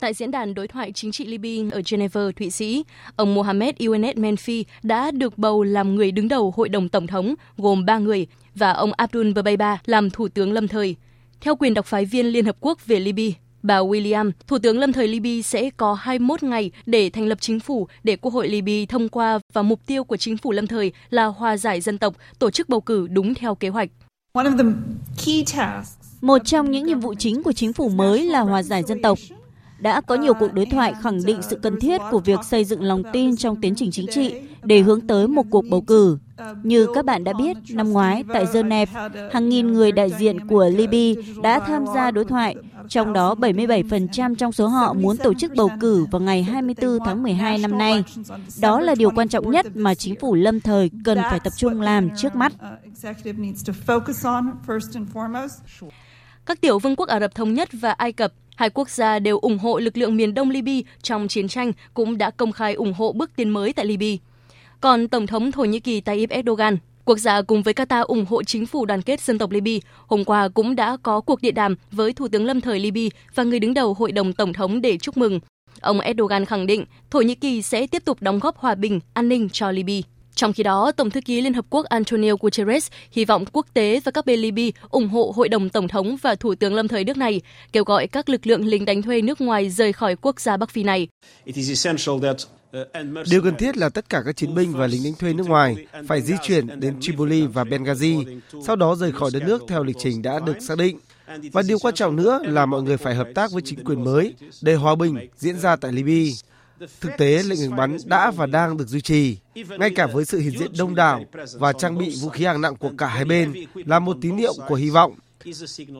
Speaker 22: Tại diễn đàn đối thoại chính trị Libya ở Geneva, Thụy Sĩ, ông Mohamed Younes Menfi đã được bầu làm người đứng đầu Hội đồng Tổng thống, gồm 3 người, và ông Abdul Babeiba làm Thủ tướng lâm thời. Theo quyền đặc phái viên Liên Hợp Quốc về Libya, Bà William, Thủ tướng lâm thời Libya sẽ có 21 ngày để thành lập chính phủ để Quốc hội Libya thông qua và mục tiêu của chính phủ lâm thời là hòa giải dân tộc, tổ chức bầu cử đúng theo kế hoạch.
Speaker 23: Một trong những nhiệm vụ chính của chính phủ mới là hòa giải dân tộc. Đã có nhiều cuộc đối thoại khẳng định sự cần thiết của việc xây dựng lòng tin trong tiến trình chính trị để hướng tới một cuộc bầu cử. Như các bạn đã biết, năm ngoái tại Geneva, hàng nghìn người đại diện của Libya đã tham gia đối thoại, trong đó 77% trong số họ muốn tổ chức bầu cử vào ngày 24 tháng 12 năm nay. Đó là điều quan trọng nhất mà chính phủ lâm thời cần phải tập trung làm trước mắt.
Speaker 22: Các tiểu vương quốc Ả Rập Thống Nhất và Ai Cập Hai quốc gia đều ủng hộ lực lượng miền Đông Libya trong chiến tranh cũng đã công khai ủng hộ bước tiến mới tại Libya. Còn Tổng thống Thổ Nhĩ Kỳ Tayyip Erdogan, quốc gia cùng với Qatar ủng hộ chính phủ đoàn kết dân tộc Libya, hôm qua cũng đã có cuộc điện đàm với Thủ tướng lâm thời Libya và người đứng đầu Hội đồng Tổng thống để chúc mừng. Ông Erdogan khẳng định Thổ Nhĩ Kỳ sẽ tiếp tục đóng góp hòa bình, an ninh cho Libya. Trong khi đó, Tổng thư ký Liên Hợp Quốc Antonio Guterres hy vọng quốc tế và các bên Libya ủng hộ Hội đồng Tổng thống và Thủ tướng lâm thời nước này, kêu gọi các lực lượng lính đánh thuê nước ngoài rời khỏi quốc gia Bắc Phi này.
Speaker 24: Điều cần thiết là tất cả các chiến binh và lính đánh thuê nước ngoài phải di chuyển đến Tripoli và Benghazi, sau đó rời khỏi đất nước theo lịch trình đã được xác định. Và điều quan trọng nữa là mọi người phải hợp tác với chính quyền mới để hòa bình diễn ra tại Libya. Thực tế, lệnh ngừng bắn đã và đang được duy trì, ngay cả với sự hiện diện đông đảo và trang bị vũ khí hạng nặng của cả hai bên là một tín hiệu của hy vọng.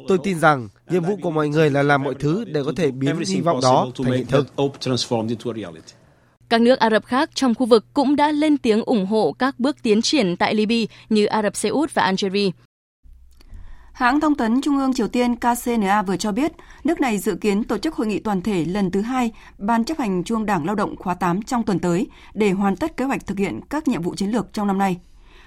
Speaker 24: Tôi tin rằng nhiệm vụ của mọi người là làm mọi thứ để có thể biến hy vọng đó thành hiện thực.
Speaker 22: Các nước Ả Rập khác trong khu vực cũng đã lên tiếng ủng hộ các bước tiến triển tại Libya như Ả Rập Xê Út và Algeria.
Speaker 1: Hãng thông tấn Trung ương Triều Tiên KCNA vừa cho biết, nước này dự kiến tổ chức hội nghị toàn thể lần thứ hai Ban chấp hành Trung Đảng Lao động khóa 8 trong tuần tới để hoàn tất kế hoạch thực hiện các nhiệm vụ chiến lược trong năm nay.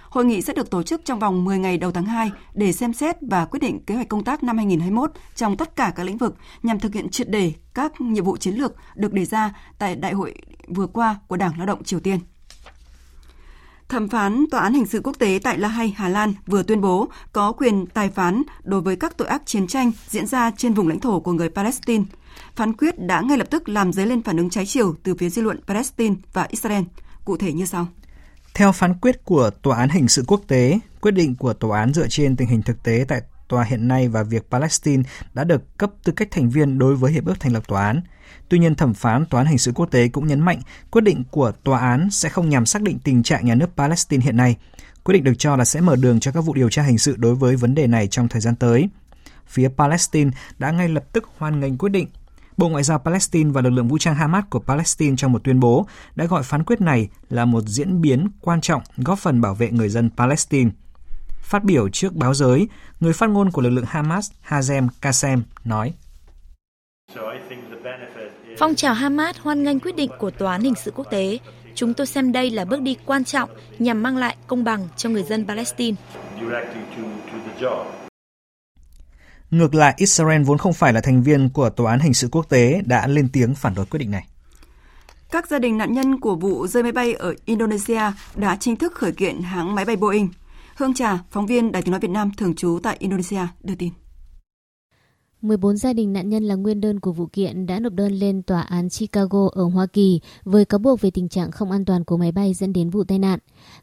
Speaker 1: Hội nghị sẽ được tổ chức trong vòng 10 ngày đầu tháng 2 để xem xét và quyết định kế hoạch công tác năm 2021 trong tất cả các lĩnh vực nhằm thực hiện triệt đề các nhiệm vụ chiến lược được đề ra tại đại hội vừa qua của Đảng Lao động Triều Tiên. Thẩm phán Tòa án Hình sự Quốc tế tại La Hay, Hà Lan vừa tuyên bố có quyền tài phán đối với các tội ác chiến tranh diễn ra trên vùng lãnh thổ của người Palestine. Phán quyết đã ngay lập tức làm dấy lên phản ứng trái chiều từ phía dư luận Palestine và Israel. Cụ thể như sau.
Speaker 2: Theo phán quyết của Tòa án Hình sự Quốc tế, quyết định của tòa án dựa trên tình hình thực tế tại tòa hiện nay và việc Palestine đã được cấp tư cách thành viên đối với hiệp ước thành lập tòa án. Tuy nhiên, thẩm phán Tòa án Hình sự Quốc tế cũng nhấn mạnh quyết định của tòa án sẽ không nhằm xác định tình trạng nhà nước Palestine hiện nay. Quyết định được cho là sẽ mở đường cho các vụ điều tra hình sự đối với vấn đề này trong thời gian tới. Phía Palestine đã ngay lập tức hoan nghênh quyết định. Bộ Ngoại giao Palestine và lực lượng vũ trang Hamas của Palestine trong một tuyên bố đã gọi phán quyết này là một diễn biến quan trọng góp phần bảo vệ người dân Palestine. Phát biểu trước báo giới, người phát ngôn của lực lượng Hamas Hazem Kassem nói.
Speaker 25: Phong trào Hamas hoan nghênh quyết định của Tòa án Hình sự Quốc tế. Chúng tôi xem đây là bước đi quan trọng nhằm mang lại công bằng cho người dân Palestine.
Speaker 2: Ngược lại, Israel vốn không phải là thành viên của Tòa án Hình sự Quốc tế đã lên tiếng phản đối quyết định này.
Speaker 1: Các gia đình nạn nhân của vụ rơi máy bay ở Indonesia đã chính thức khởi kiện hãng máy bay Boeing. Hương Trà, phóng viên Đài tiếng nói Việt Nam thường trú tại Indonesia đưa tin.
Speaker 26: 14 gia đình nạn nhân là nguyên đơn của vụ kiện đã nộp đơn lên tòa án Chicago ở Hoa Kỳ với cáo buộc về tình trạng không an toàn của máy bay dẫn đến vụ tai nạn.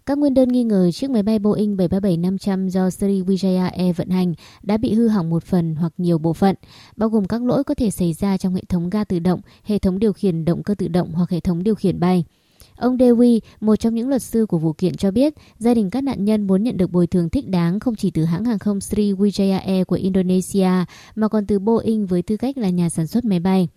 Speaker 26: Các nguyên đơn nghi ngờ chiếc máy bay Boeing 737-500 do Sriwijaya Air vận hành đã bị hư hỏng một phần hoặc nhiều bộ phận, bao gồm các lỗi có thể xảy ra trong hệ thống ga tự động, hệ thống điều khiển động cơ tự động hoặc hệ thống điều khiển bay. Ông Dewi, một trong những luật sư của vụ kiện cho biết, gia đình các nạn nhân muốn nhận được bồi thường thích đáng không chỉ từ hãng hàng không Sriwijaya Air của Indonesia mà còn từ Boeing với tư cách là nhà sản xuất máy bay.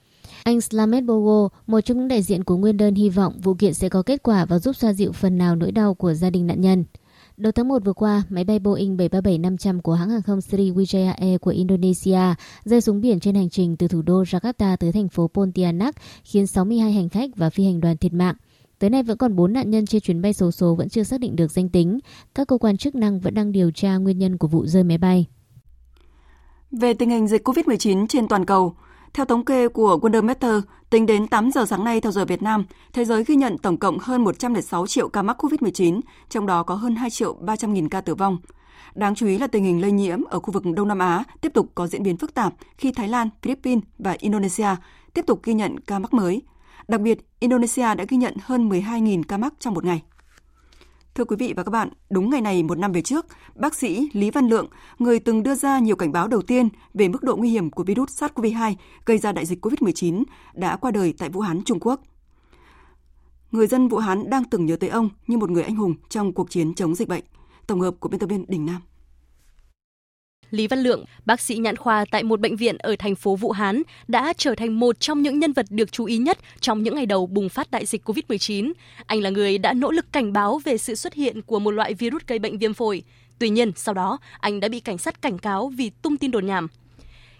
Speaker 26: Anh Slamet Bogo, một trong những đại diện của nguyên đơn hy vọng vụ kiện sẽ có kết quả và giúp xoa dịu phần nào nỗi đau của gia đình nạn nhân. Đầu tháng 1 vừa qua, máy bay Boeing 737-500 của hãng hàng không Sriwijaya Air của Indonesia rơi xuống biển trên hành trình từ thủ đô Jakarta tới thành phố Pontianak, khiến 62 hành khách và phi hành đoàn thiệt mạng. Tới nay vẫn còn 4 nạn nhân trên chuyến bay số số vẫn chưa xác định được danh tính. Các cơ quan chức năng vẫn đang điều tra nguyên nhân của vụ rơi máy bay.
Speaker 1: Về tình hình dịch COVID-19 trên toàn cầu, theo thống kê của Wondermeter, tính đến 8 giờ sáng nay theo giờ Việt Nam, thế giới ghi nhận tổng cộng hơn 106 triệu ca mắc COVID-19, trong đó có hơn 2 triệu 300 nghìn ca tử vong. Đáng chú ý là tình hình lây nhiễm ở khu vực Đông Nam Á tiếp tục có diễn biến phức tạp khi Thái Lan, Philippines và Indonesia tiếp tục ghi nhận ca mắc mới. Đặc biệt, Indonesia đã ghi nhận hơn 12.000 ca mắc trong một ngày. Thưa quý vị và các bạn, đúng ngày này một năm về trước, bác sĩ Lý Văn Lượng, người từng đưa ra nhiều cảnh báo đầu tiên về mức độ nguy hiểm của virus SARS-CoV-2 gây ra đại dịch COVID-19, đã qua đời tại Vũ Hán, Trung Quốc. Người dân Vũ Hán đang từng nhớ tới ông như một người anh hùng trong cuộc chiến chống dịch bệnh. Tổng hợp của biên tập viên Đình Nam.
Speaker 22: Lý Văn Lượng, bác sĩ nhãn khoa tại một bệnh viện ở thành phố Vũ Hán, đã trở thành một trong những nhân vật được chú ý nhất trong những ngày đầu bùng phát đại dịch COVID-19. Anh là người đã nỗ lực cảnh báo về sự xuất hiện của một loại virus gây bệnh viêm phổi. Tuy nhiên, sau đó, anh đã bị cảnh sát cảnh cáo vì tung tin đồn nhảm.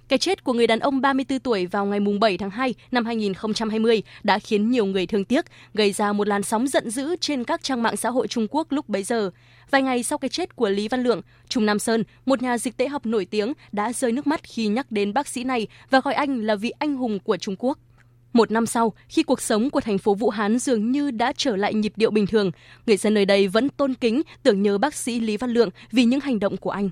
Speaker 22: Cái chết của người đàn ông 34 tuổi vào ngày 7 tháng 2 năm 2020 đã khiến nhiều người thương tiếc, gây ra một làn sóng giận dữ trên các trang mạng xã hội Trung Quốc lúc bấy giờ. Vài ngày sau cái chết của Lý Văn Lượng, Trung Nam Sơn, một nhà dịch tễ học nổi tiếng, đã rơi nước mắt khi nhắc đến bác sĩ này và gọi anh là vị anh hùng của Trung Quốc. Một năm sau, khi cuộc sống của thành phố Vũ Hán dường như đã trở lại nhịp điệu bình thường, người dân nơi đây vẫn tôn kính, tưởng nhớ bác sĩ Lý Văn Lượng vì những hành động của anh.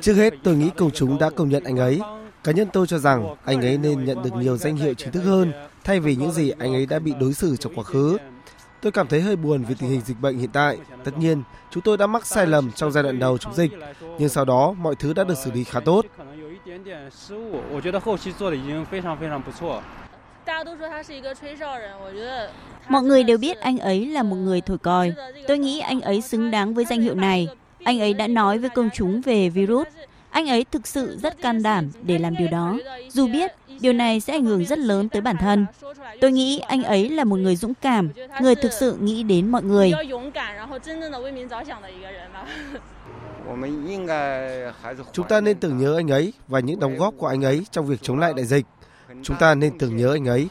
Speaker 24: Trước hết, tôi nghĩ công chúng đã công nhận anh ấy. Cá nhân tôi cho rằng anh ấy nên nhận được nhiều danh hiệu chính thức hơn thay vì những gì anh ấy đã bị đối xử trong quá khứ. Tôi cảm thấy hơi buồn vì tình hình dịch bệnh hiện tại. Tất nhiên, chúng tôi đã mắc sai lầm trong giai đoạn đầu chống dịch, nhưng sau đó mọi thứ đã được xử lý khá tốt.
Speaker 23: Mọi người đều biết anh ấy là một người thổi còi. Tôi nghĩ anh ấy xứng đáng với danh hiệu này. Anh ấy đã nói với công chúng về virus. Anh ấy thực sự rất can đảm để làm điều đó, dù biết điều này sẽ ảnh hưởng rất lớn tới bản thân. Tôi nghĩ anh ấy là một người dũng cảm, người thực sự nghĩ đến mọi người.
Speaker 24: Chúng ta nên tưởng nhớ anh ấy và những đóng góp của anh ấy trong việc chống lại đại dịch. Chúng ta nên tưởng nhớ anh ấy.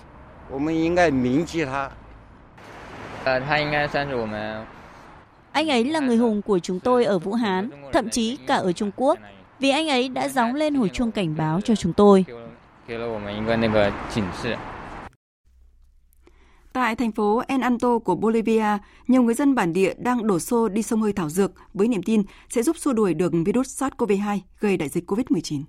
Speaker 23: Anh ấy là người hùng của chúng tôi ở Vũ Hán, thậm chí cả ở Trung Quốc, vì anh ấy đã gióng lên hồi chuông cảnh báo cho chúng tôi.
Speaker 1: Tại thành phố El Anto của Bolivia, nhiều người dân bản địa đang đổ xô đi sông hơi thảo dược với niềm tin sẽ giúp xua đuổi được virus SARS-CoV-2 gây đại dịch COVID-19.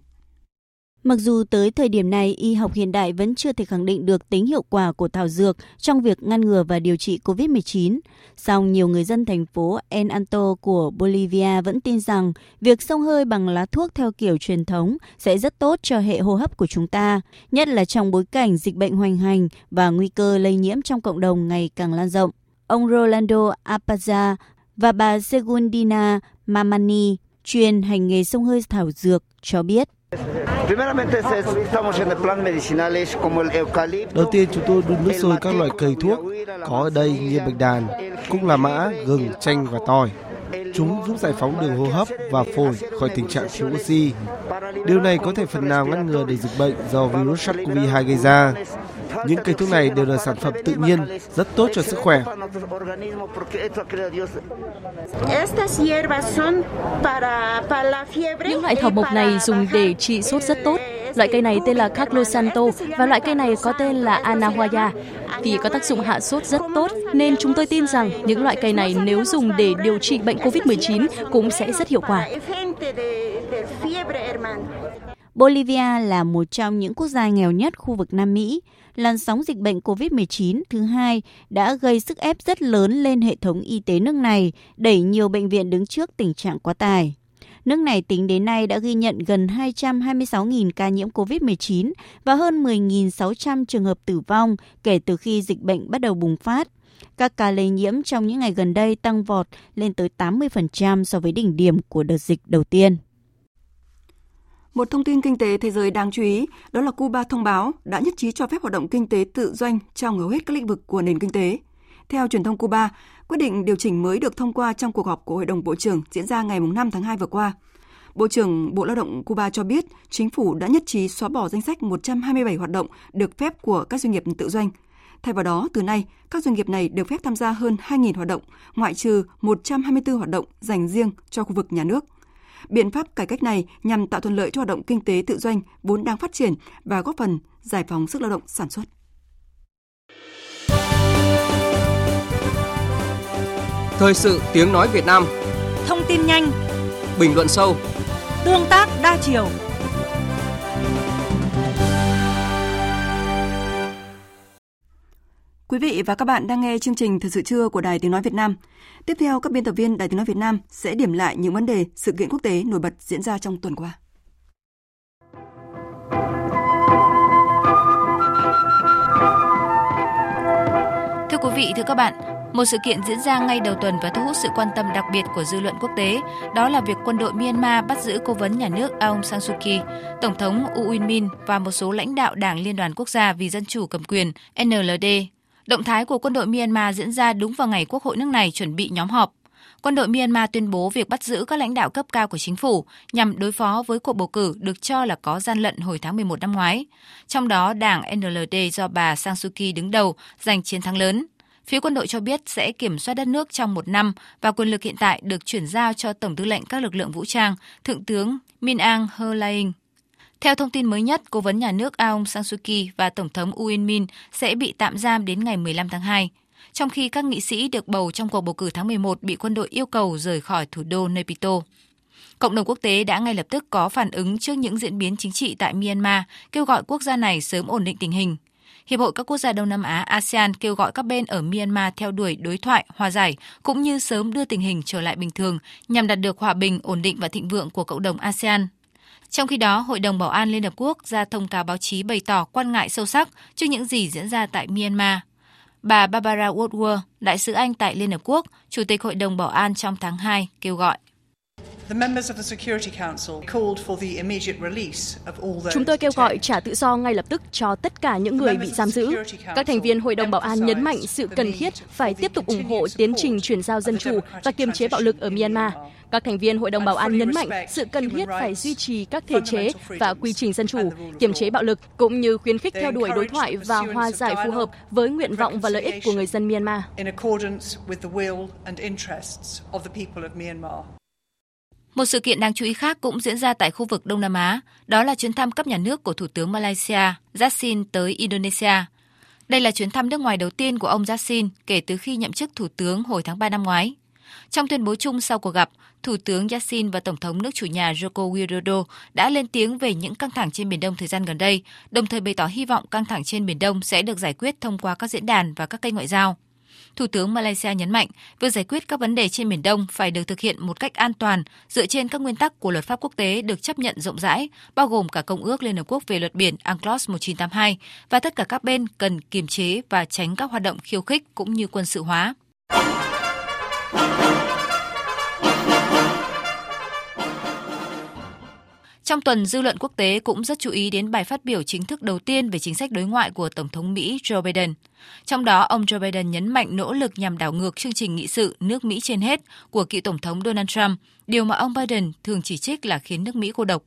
Speaker 23: Mặc dù tới thời điểm này, y học hiện đại vẫn chưa thể khẳng định được tính hiệu quả của thảo dược trong việc ngăn ngừa và điều trị COVID-19, song nhiều người dân thành phố El Anto của Bolivia vẫn tin rằng việc xông hơi bằng lá thuốc theo kiểu truyền thống sẽ rất tốt cho hệ hô hấp của chúng ta, nhất là trong bối cảnh dịch bệnh hoành hành và nguy cơ lây nhiễm trong cộng đồng ngày càng lan rộng. Ông Rolando Apaza và bà Segundina Mamani, chuyên hành nghề sông hơi thảo dược, cho biết.
Speaker 24: Đầu tiên chúng tôi đun nước sôi các loại cây thuốc có ở đây như bạch đàn, cúc la mã, gừng, chanh và tỏi. Chúng giúp giải phóng đường hô hấp và phổi khỏi tình trạng thiếu oxy. Điều này có thể phần nào ngăn ngừa được dịch bệnh do virus SARS-CoV-2 gây ra. Những cây thuốc này đều là sản phẩm tự nhiên, rất tốt cho sức khỏe.
Speaker 22: Những loại thảo mộc này dùng để trị sốt rất tốt. Loại cây này tên là Carlos Santo và loại cây này có tên là Anahuaya. Vì có tác dụng hạ sốt rất tốt nên chúng tôi tin rằng những loại cây này nếu dùng để điều trị bệnh COVID-19 cũng sẽ rất hiệu quả.
Speaker 23: Bolivia là một trong những quốc gia nghèo nhất khu vực Nam Mỹ. Làn sóng dịch bệnh COVID-19 thứ hai đã gây sức ép rất lớn lên hệ thống y tế nước này, đẩy nhiều bệnh viện đứng trước tình trạng quá tải. Nước này tính đến nay đã ghi nhận gần 226.000 ca nhiễm COVID-19 và hơn 10.600 trường hợp tử vong kể từ khi dịch bệnh bắt đầu bùng phát. Các ca lây nhiễm trong những ngày gần đây tăng vọt lên tới 80% so với đỉnh điểm của đợt dịch đầu tiên.
Speaker 1: Một thông tin kinh tế thế giới đáng chú ý đó là Cuba thông báo đã nhất trí cho phép hoạt động kinh tế tự doanh trong hầu hết các lĩnh vực của nền kinh tế. Theo truyền thông Cuba, quyết định điều chỉnh mới được thông qua trong cuộc họp của Hội đồng Bộ trưởng diễn ra ngày 5 tháng 2 vừa qua. Bộ trưởng Bộ Lao động Cuba cho biết chính phủ đã nhất trí xóa bỏ danh sách 127 hoạt động được phép của các doanh nghiệp tự doanh. Thay vào đó, từ nay, các doanh nghiệp này được phép tham gia hơn 2.000 hoạt động, ngoại trừ 124 hoạt động dành riêng cho khu vực nhà nước. Biện pháp cải cách này nhằm tạo thuận lợi cho hoạt động kinh tế tự doanh vốn đang phát triển và góp phần giải phóng sức lao động sản xuất.
Speaker 16: Thời sự tiếng nói Việt Nam.
Speaker 27: Thông tin nhanh.
Speaker 16: Bình luận sâu.
Speaker 27: Tương tác đa chiều
Speaker 1: Quý vị và các bạn đang nghe chương trình Thời sự trưa của Đài Tiếng Nói Việt Nam. Tiếp theo, các biên tập viên Đài Tiếng Nói Việt Nam sẽ điểm lại những vấn đề, sự kiện quốc tế nổi bật diễn ra trong tuần qua.
Speaker 25: Thưa quý vị, thưa các bạn, một sự kiện diễn ra ngay đầu tuần và thu hút sự quan tâm đặc biệt của dư luận quốc tế, đó là việc quân đội Myanmar bắt giữ cố vấn nhà nước Aung San Suu Kyi, Tổng thống U Win Min và một số lãnh đạo Đảng Liên đoàn Quốc gia vì Dân chủ cầm quyền NLD Động thái của quân đội Myanmar diễn ra đúng vào ngày Quốc hội nước này chuẩn bị nhóm họp. Quân đội Myanmar tuyên bố việc bắt giữ các lãnh đạo cấp cao của chính phủ nhằm đối phó với cuộc bầu cử được cho là có gian lận hồi tháng 11 năm ngoái. Trong đó, đảng NLD do bà Sang Suu Kyi đứng đầu giành chiến thắng lớn. Phía quân đội cho biết sẽ kiểm soát đất nước trong một năm và quyền lực hiện tại được chuyển giao cho Tổng tư lệnh các lực lượng vũ trang, Thượng tướng Min Aung Hlaing. Theo thông tin mới nhất, cố vấn nhà nước Aung San Suu Kyi và Tổng thống U Win Min sẽ bị tạm giam đến ngày 15 tháng 2, trong khi các nghị sĩ được bầu trong cuộc bầu cử tháng 11 bị quân đội yêu cầu rời khỏi thủ đô Naypyidaw. Cộng đồng quốc tế đã ngay lập tức có phản ứng trước những diễn biến chính trị tại Myanmar, kêu gọi quốc gia này sớm ổn định tình hình. Hiệp hội các quốc gia Đông Nam Á ASEAN kêu gọi các bên ở Myanmar theo đuổi đối thoại, hòa giải cũng như sớm đưa tình hình trở lại bình thường nhằm đạt được hòa bình, ổn định và thịnh vượng của cộng đồng ASEAN. Trong khi đó, Hội đồng Bảo an Liên Hợp Quốc ra thông cáo báo chí bày tỏ quan ngại sâu sắc trước những gì diễn ra tại Myanmar. Bà Barbara Woodward, đại sứ Anh tại Liên Hợp Quốc, Chủ tịch Hội đồng Bảo an trong tháng 2, kêu gọi.
Speaker 22: Chúng tôi kêu gọi trả tự do ngay lập tức cho tất cả những người bị giam giữ. Các thành viên Hội đồng Bảo an nhấn mạnh sự cần thiết phải tiếp tục ủng hộ tiến trình chuyển giao dân chủ và kiềm chế bạo lực ở Myanmar. Các thành viên Hội đồng Bảo an nhấn mạnh sự cần thiết phải duy trì các thể chế và quy trình dân chủ, kiềm chế bạo lực, cũng như khuyến khích theo đuổi đối thoại và hòa giải phù hợp với nguyện vọng và lợi ích của người dân Myanmar.
Speaker 25: Một sự kiện đáng chú ý khác cũng diễn ra tại khu vực Đông Nam Á, đó là chuyến thăm cấp nhà nước của Thủ tướng Malaysia Yassin tới Indonesia. Đây là chuyến thăm nước ngoài đầu tiên của ông Yassin kể từ khi nhậm chức Thủ tướng hồi tháng 3 năm ngoái. Trong tuyên bố chung sau cuộc gặp, Thủ tướng Yassin và Tổng thống nước chủ nhà Joko Widodo đã lên tiếng về những căng thẳng trên Biển Đông thời gian gần đây, đồng thời bày tỏ hy vọng căng thẳng trên Biển Đông sẽ được giải quyết thông qua các diễn đàn và các kênh ngoại giao. Thủ tướng Malaysia nhấn mạnh, việc giải quyết các vấn đề trên Biển Đông phải được thực hiện một cách an toàn, dựa trên các nguyên tắc của luật pháp quốc tế được chấp nhận rộng rãi, bao gồm cả Công ước Liên Hợp Quốc về luật biển UNCLOS 1982, và tất cả các bên cần kiềm chế và tránh các hoạt động khiêu khích cũng như quân sự hóa. Trong tuần, dư luận quốc tế cũng rất chú ý đến bài phát biểu chính thức đầu tiên về chính sách đối ngoại của Tổng thống Mỹ Joe Biden. Trong đó, ông Joe Biden nhấn mạnh nỗ lực nhằm đảo ngược chương trình nghị sự nước Mỹ trên hết của cựu Tổng thống Donald Trump, điều mà ông Biden thường chỉ trích là khiến nước Mỹ cô độc.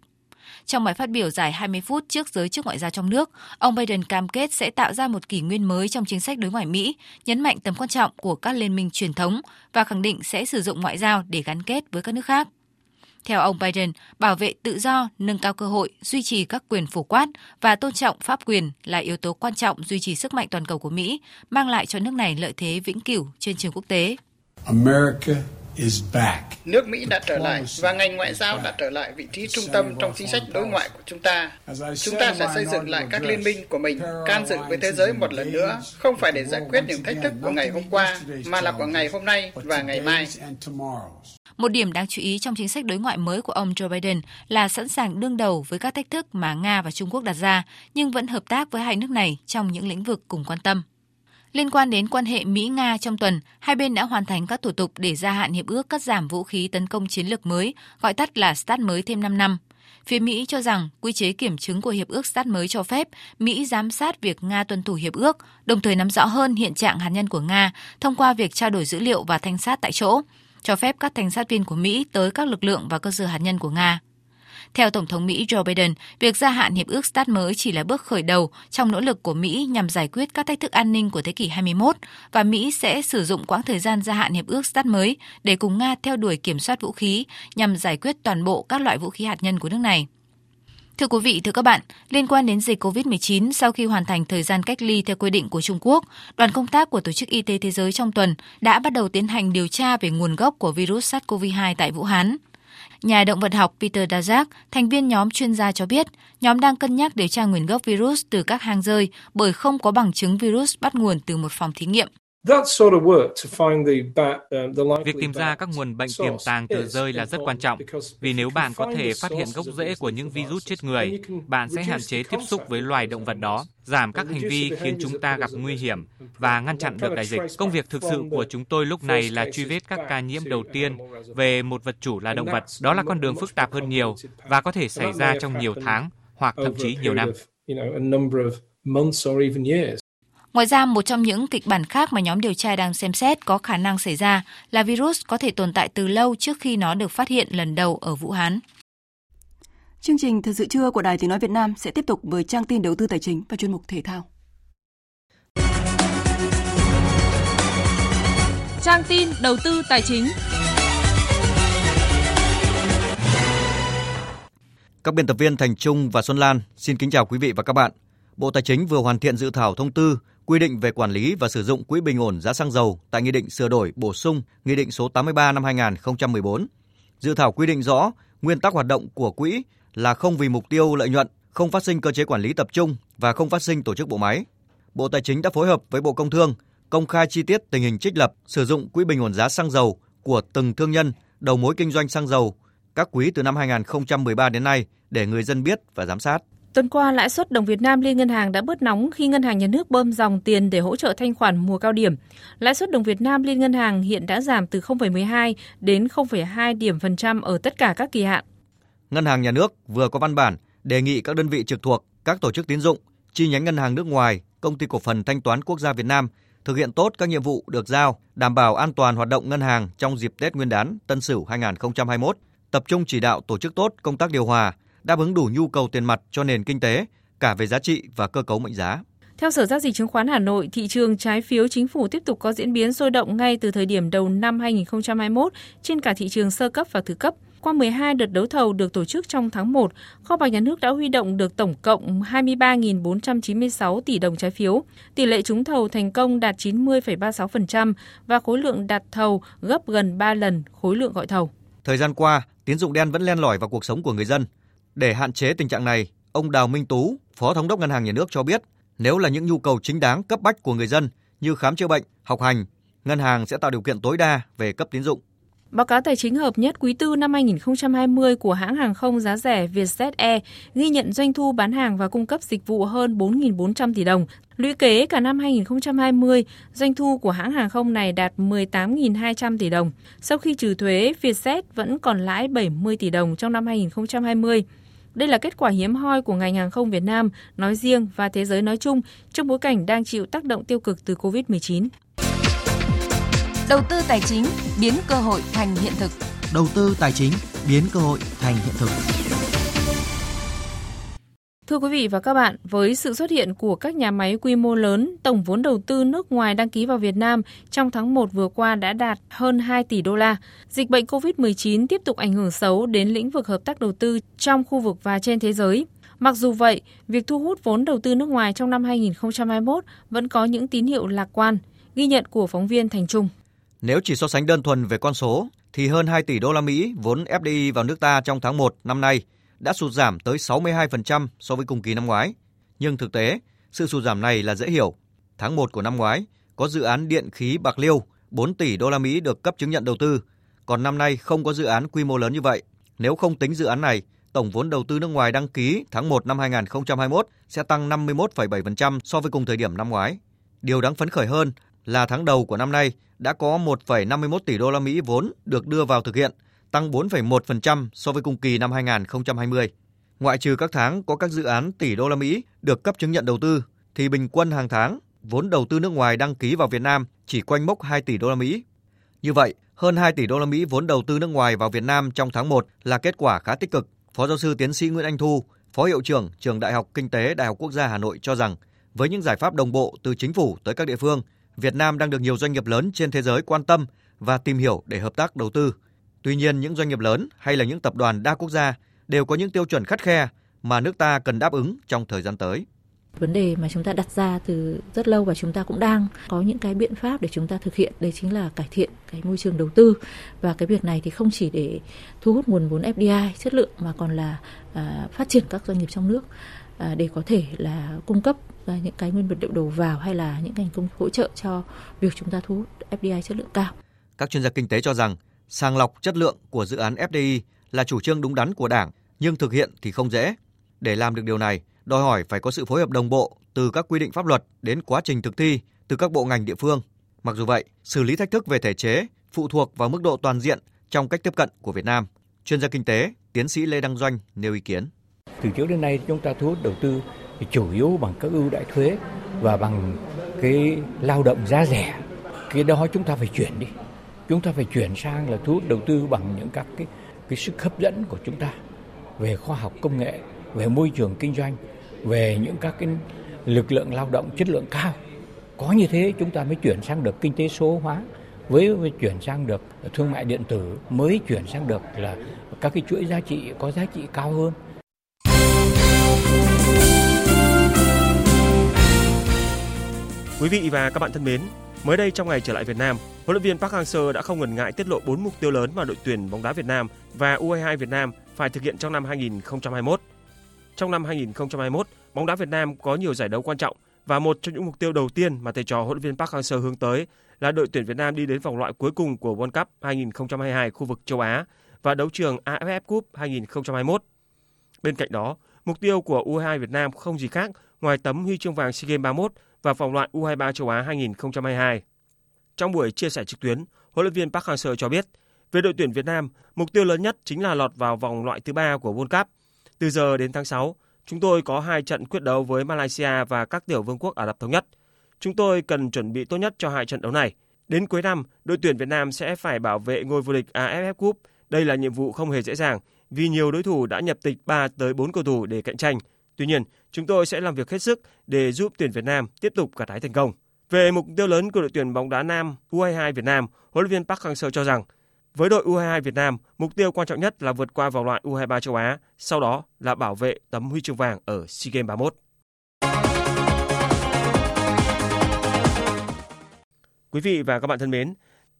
Speaker 25: Trong bài phát biểu dài 20 phút trước giới chức ngoại giao trong nước, ông Biden cam kết sẽ tạo ra một kỷ nguyên mới trong chính sách đối ngoại Mỹ, nhấn mạnh tầm quan trọng của các liên minh truyền thống và khẳng định sẽ sử dụng ngoại giao để gắn kết với các nước khác. Theo ông Biden, bảo vệ tự do, nâng cao cơ hội, duy trì các quyền phổ quát và tôn trọng pháp quyền là yếu tố quan trọng duy trì sức mạnh toàn cầu của Mỹ, mang lại cho nước này lợi thế vĩnh cửu trên trường quốc tế.
Speaker 28: America Nước Mỹ đã trở lại và ngành ngoại giao đã trở lại vị trí trung tâm trong chính sách đối ngoại của chúng ta. Chúng ta sẽ xây dựng lại các liên minh của mình, can dự với thế giới một lần nữa, không phải để giải quyết những thách thức của ngày hôm qua, mà là của ngày hôm nay và ngày mai.
Speaker 25: Một điểm đáng chú ý trong chính sách đối ngoại mới của ông Joe Biden là sẵn sàng đương đầu với các thách thức mà Nga và Trung Quốc đặt ra, nhưng vẫn hợp tác với hai nước này trong những lĩnh vực cùng quan tâm. Liên quan đến quan hệ Mỹ-Nga trong tuần, hai bên đã hoàn thành các thủ tục để gia hạn hiệp ước cắt giảm vũ khí tấn công chiến lược mới, gọi tắt là START mới thêm 5 năm. Phía Mỹ cho rằng quy chế kiểm chứng của hiệp ước START mới cho phép Mỹ giám sát việc Nga tuân thủ hiệp ước, đồng thời nắm rõ hơn hiện trạng hạt nhân của Nga thông qua việc trao đổi dữ liệu và thanh sát tại chỗ, cho phép các thanh sát viên của Mỹ tới các lực lượng và cơ sở hạt nhân của Nga. Theo Tổng thống Mỹ Joe Biden, việc gia hạn hiệp ước START mới chỉ là bước khởi đầu trong nỗ lực của Mỹ nhằm giải quyết các thách thức an ninh của thế kỷ 21 và Mỹ sẽ sử dụng quãng thời gian gia hạn hiệp ước START mới để cùng Nga theo đuổi kiểm soát vũ khí nhằm giải quyết toàn bộ các loại vũ khí hạt nhân của nước này. Thưa quý vị, thưa các bạn, liên quan đến dịch COVID-19, sau khi hoàn thành thời gian cách ly theo quy định của Trung Quốc, đoàn công tác của Tổ chức Y tế Thế giới trong tuần đã bắt đầu tiến hành điều tra về nguồn gốc của virus SARS-CoV-2 tại Vũ Hán. Nhà động vật học Peter Daszak, thành viên nhóm chuyên gia cho biết, nhóm đang cân nhắc điều tra nguồn gốc virus từ các hang rơi bởi không có bằng chứng virus bắt nguồn từ một phòng thí nghiệm.
Speaker 29: Việc tìm ra các nguồn bệnh tiềm tàng từ rơi là rất quan trọng, vì nếu bạn có thể phát hiện gốc rễ của những virus chết người, bạn sẽ hạn chế tiếp xúc với loài động vật đó, giảm các hành vi khiến chúng ta gặp nguy hiểm và ngăn chặn được đại dịch. Công việc thực sự của chúng tôi lúc này là truy vết các ca nhiễm đầu tiên về một vật chủ là động vật. Đó là con đường phức tạp hơn nhiều và có thể xảy ra trong nhiều tháng hoặc thậm chí nhiều năm.
Speaker 25: Ngoài ra, một trong những kịch bản khác mà nhóm điều tra đang xem xét có khả năng xảy ra là virus có thể tồn tại từ lâu trước khi nó được phát hiện lần đầu ở Vũ Hán.
Speaker 1: Chương trình Thời sự trưa của Đài Tiếng Nói Việt Nam sẽ tiếp tục với trang tin đầu tư tài chính và chuyên mục thể thao.
Speaker 27: Trang tin đầu tư tài chính.
Speaker 30: Các biên tập viên Thành Trung và Xuân Lan xin kính chào quý vị và các bạn. Bộ Tài chính vừa hoàn thiện dự thảo thông tư quy định về quản lý và sử dụng quỹ bình ổn giá xăng dầu tại Nghị định sửa đổi bổ sung Nghị định số 83 năm 2014. Dự thảo quy định rõ nguyên tắc hoạt động của quỹ là không vì mục tiêu lợi nhuận, không phát sinh cơ chế quản lý tập trung và không phát sinh tổ chức bộ máy. Bộ Tài chính đã phối hợp với Bộ Công Thương công khai chi tiết tình hình trích lập sử dụng quỹ bình ổn giá xăng dầu của từng thương nhân đầu mối kinh doanh xăng dầu các quý từ năm 2013 đến nay để người dân biết và giám sát.
Speaker 27: Tuần qua, lãi suất đồng Việt Nam liên ngân hàng đã bớt nóng khi ngân hàng nhà nước bơm dòng tiền để hỗ trợ thanh khoản mùa cao điểm. Lãi suất đồng Việt Nam liên ngân hàng hiện đã giảm từ 0,12 đến 0,2 điểm phần trăm ở tất cả các kỳ hạn.
Speaker 30: Ngân hàng nhà nước vừa có văn bản đề nghị các đơn vị trực thuộc, các tổ chức tín dụng, chi nhánh ngân hàng nước ngoài, công ty cổ phần thanh toán quốc gia Việt Nam thực hiện tốt các nhiệm vụ được giao, đảm bảo an toàn hoạt động ngân hàng trong dịp Tết Nguyên đán Tân Sửu 2021, tập trung chỉ đạo tổ chức tốt công tác điều hòa, đáp ứng đủ nhu cầu tiền mặt cho nền kinh tế, cả về giá trị và cơ cấu mệnh giá.
Speaker 27: Theo Sở Giao dịch Chứng khoán Hà Nội, thị trường trái phiếu chính phủ tiếp tục có diễn biến sôi động ngay từ thời điểm đầu năm 2021 trên cả thị trường sơ cấp và thứ cấp. qua 12 đợt đấu thầu được tổ chức trong tháng 1, kho bạc nhà nước đã huy động được tổng cộng 23.496 tỷ đồng trái phiếu. Tỷ lệ trúng thầu thành công đạt 90,36% và khối lượng đặt thầu gấp gần 3 lần khối lượng gọi thầu.
Speaker 30: Thời gian qua, tín dụng đen vẫn len lỏi vào cuộc sống của người dân. Để hạn chế tình trạng này, ông Đào Minh Tú, Phó Thống đốc Ngân hàng Nhà nước cho biết, nếu là những nhu cầu chính đáng cấp bách của người dân như khám chữa bệnh, học hành, ngân hàng sẽ tạo điều kiện tối đa về cấp tín dụng.
Speaker 27: Báo cáo tài chính hợp nhất quý tư năm 2020 của hãng hàng không giá rẻ Vietjet Air ghi nhận doanh thu bán hàng và cung cấp dịch vụ hơn 4.400 tỷ đồng. Lũy kế cả năm 2020, doanh thu của hãng hàng không này đạt 18.200 tỷ đồng. Sau khi trừ thuế, Vietjet vẫn còn lãi 70 tỷ đồng trong năm 2020. Đây là kết quả hiếm hoi của ngành hàng không Việt Nam nói riêng và thế giới nói chung trong bối cảnh đang chịu tác động tiêu cực từ COVID-19.
Speaker 25: Đầu tư tài chính biến cơ hội thành hiện thực.
Speaker 31: Đầu tư tài chính biến cơ hội thành hiện thực.
Speaker 27: Thưa quý vị và các bạn, với sự xuất hiện của các nhà máy quy mô lớn, tổng vốn đầu tư nước ngoài đăng ký vào Việt Nam trong tháng 1 vừa qua đã đạt hơn 2 tỷ đô la. Dịch bệnh COVID-19 tiếp tục ảnh hưởng xấu đến lĩnh vực hợp tác đầu tư trong khu vực và trên thế giới. Mặc dù vậy, việc thu hút vốn đầu tư nước ngoài trong năm 2021 vẫn có những tín hiệu lạc quan, ghi nhận của phóng viên Thành Trung.
Speaker 30: Nếu chỉ so sánh đơn thuần về con số, thì hơn 2 tỷ đô la Mỹ vốn FDI vào nước ta trong tháng 1 năm nay đã sụt giảm tới 62% so với cùng kỳ năm ngoái. Nhưng thực tế, sự sụt giảm này là dễ hiểu. Tháng 1 của năm ngoái có dự án điện khí Bạc Liêu 4 tỷ đô la Mỹ được cấp chứng nhận đầu tư, còn năm nay không có dự án quy mô lớn như vậy. Nếu không tính dự án này, tổng vốn đầu tư nước ngoài đăng ký tháng 1 năm 2021 sẽ tăng 51,7% so với cùng thời điểm năm ngoái. Điều đáng phấn khởi hơn là tháng đầu của năm nay đã có 1,51 tỷ đô la Mỹ vốn được đưa vào thực hiện, tăng 4,1% so với cùng kỳ năm 2020. Ngoại trừ các tháng có các dự án tỷ đô la Mỹ được cấp chứng nhận đầu tư thì bình quân hàng tháng vốn đầu tư nước ngoài đăng ký vào Việt Nam chỉ quanh mốc 2 tỷ đô la Mỹ. Như vậy, hơn 2 tỷ đô la Mỹ vốn đầu tư nước ngoài vào Việt Nam trong tháng 1 là kết quả khá tích cực. Phó giáo sư tiến sĩ Nguyễn Anh Thu, Phó hiệu trưởng Trường Đại học Kinh tế Đại học Quốc gia Hà Nội cho rằng, với những giải pháp đồng bộ từ chính phủ tới các địa phương, Việt Nam đang được nhiều doanh nghiệp lớn trên thế giới quan tâm và tìm hiểu để hợp tác đầu tư. Tuy nhiên, những doanh nghiệp lớn hay là những tập đoàn đa quốc gia đều có những tiêu chuẩn khắt khe mà nước ta cần đáp ứng trong thời gian tới
Speaker 32: vấn đề mà chúng ta đặt ra từ rất lâu và chúng ta cũng đang có những cái biện pháp để chúng ta thực hiện đấy chính là cải thiện cái môi trường đầu tư và cái việc này thì không chỉ để thu hút nguồn vốn FDI chất lượng mà còn là à, phát triển các doanh nghiệp trong nước à, để có thể là cung cấp những cái nguyên vật liệu đầu vào hay là những ngành công hỗ trợ cho việc chúng ta thu hút FDI chất lượng cao.
Speaker 30: Các chuyên gia kinh tế cho rằng sàng lọc chất lượng của dự án FDI là chủ trương đúng đắn của Đảng, nhưng thực hiện thì không dễ. Để làm được điều này, đòi hỏi phải có sự phối hợp đồng bộ từ các quy định pháp luật đến quá trình thực thi từ các bộ ngành địa phương. Mặc dù vậy, xử lý thách thức về thể chế phụ thuộc vào mức độ toàn diện trong cách tiếp cận của Việt Nam. Chuyên gia kinh tế, tiến sĩ Lê Đăng Doanh nêu ý kiến.
Speaker 33: Từ trước đến nay chúng ta thu hút đầu tư thì chủ yếu bằng các ưu đãi thuế và bằng cái lao động giá rẻ. Cái đó chúng ta phải chuyển đi. Chúng ta phải chuyển sang là thu hút đầu tư bằng những các cái cái sức hấp dẫn của chúng ta về khoa học công nghệ, về môi trường kinh doanh, về những các cái lực lượng lao động chất lượng cao. Có như thế chúng ta mới chuyển sang được kinh tế số hóa, với, với chuyển sang được thương mại điện tử, mới chuyển sang được là các cái chuỗi giá trị có giá trị cao hơn.
Speaker 34: Quý vị và các bạn thân mến, mới đây trong ngày trở lại Việt Nam, huấn luyện viên Park Hang-seo đã không ngần ngại tiết lộ 4 mục tiêu lớn mà đội tuyển bóng đá Việt Nam và U22 Việt Nam phải thực hiện trong năm 2021. Trong năm 2021, bóng đá Việt Nam có nhiều giải đấu quan trọng và một trong những mục tiêu đầu tiên mà thầy trò huấn luyện viên Park Hang-seo hướng tới là đội tuyển Việt Nam đi đến vòng loại cuối cùng của World Cup 2022 khu vực châu Á và đấu trường AFF Cup 2021. Bên cạnh đó, mục tiêu của U22 Việt Nam không gì khác ngoài tấm huy chương vàng SEA Games 31 và vòng loại U23 châu Á 2022. Trong buổi chia sẻ trực tuyến, huấn luyện viên Park Hang-seo cho biết, về đội tuyển Việt Nam, mục tiêu lớn nhất chính là lọt vào vòng loại thứ ba của World Cup. Từ giờ đến tháng 6, chúng tôi có hai trận quyết đấu với Malaysia và các tiểu vương quốc Ả Rập Thống Nhất. Chúng tôi cần chuẩn bị tốt nhất cho hai trận đấu này. Đến cuối năm, đội tuyển Việt Nam sẽ phải bảo vệ ngôi vô địch AFF Cup. Đây là nhiệm vụ không hề dễ dàng vì nhiều đối thủ đã nhập tịch 3 tới 4 cầu thủ để cạnh tranh. Tuy nhiên, chúng tôi sẽ làm việc hết sức để giúp tuyển Việt Nam tiếp tục gặt hái thành công. Về mục tiêu lớn của đội tuyển bóng đá nam U22 Việt Nam, huấn luyện viên Park Hang-seo cho rằng Với đội U22 Việt Nam, mục tiêu quan trọng nhất là vượt qua vòng loại U23 châu Á, sau đó là bảo vệ tấm huy chương vàng ở SEA Games 31. Quý vị và các bạn thân mến,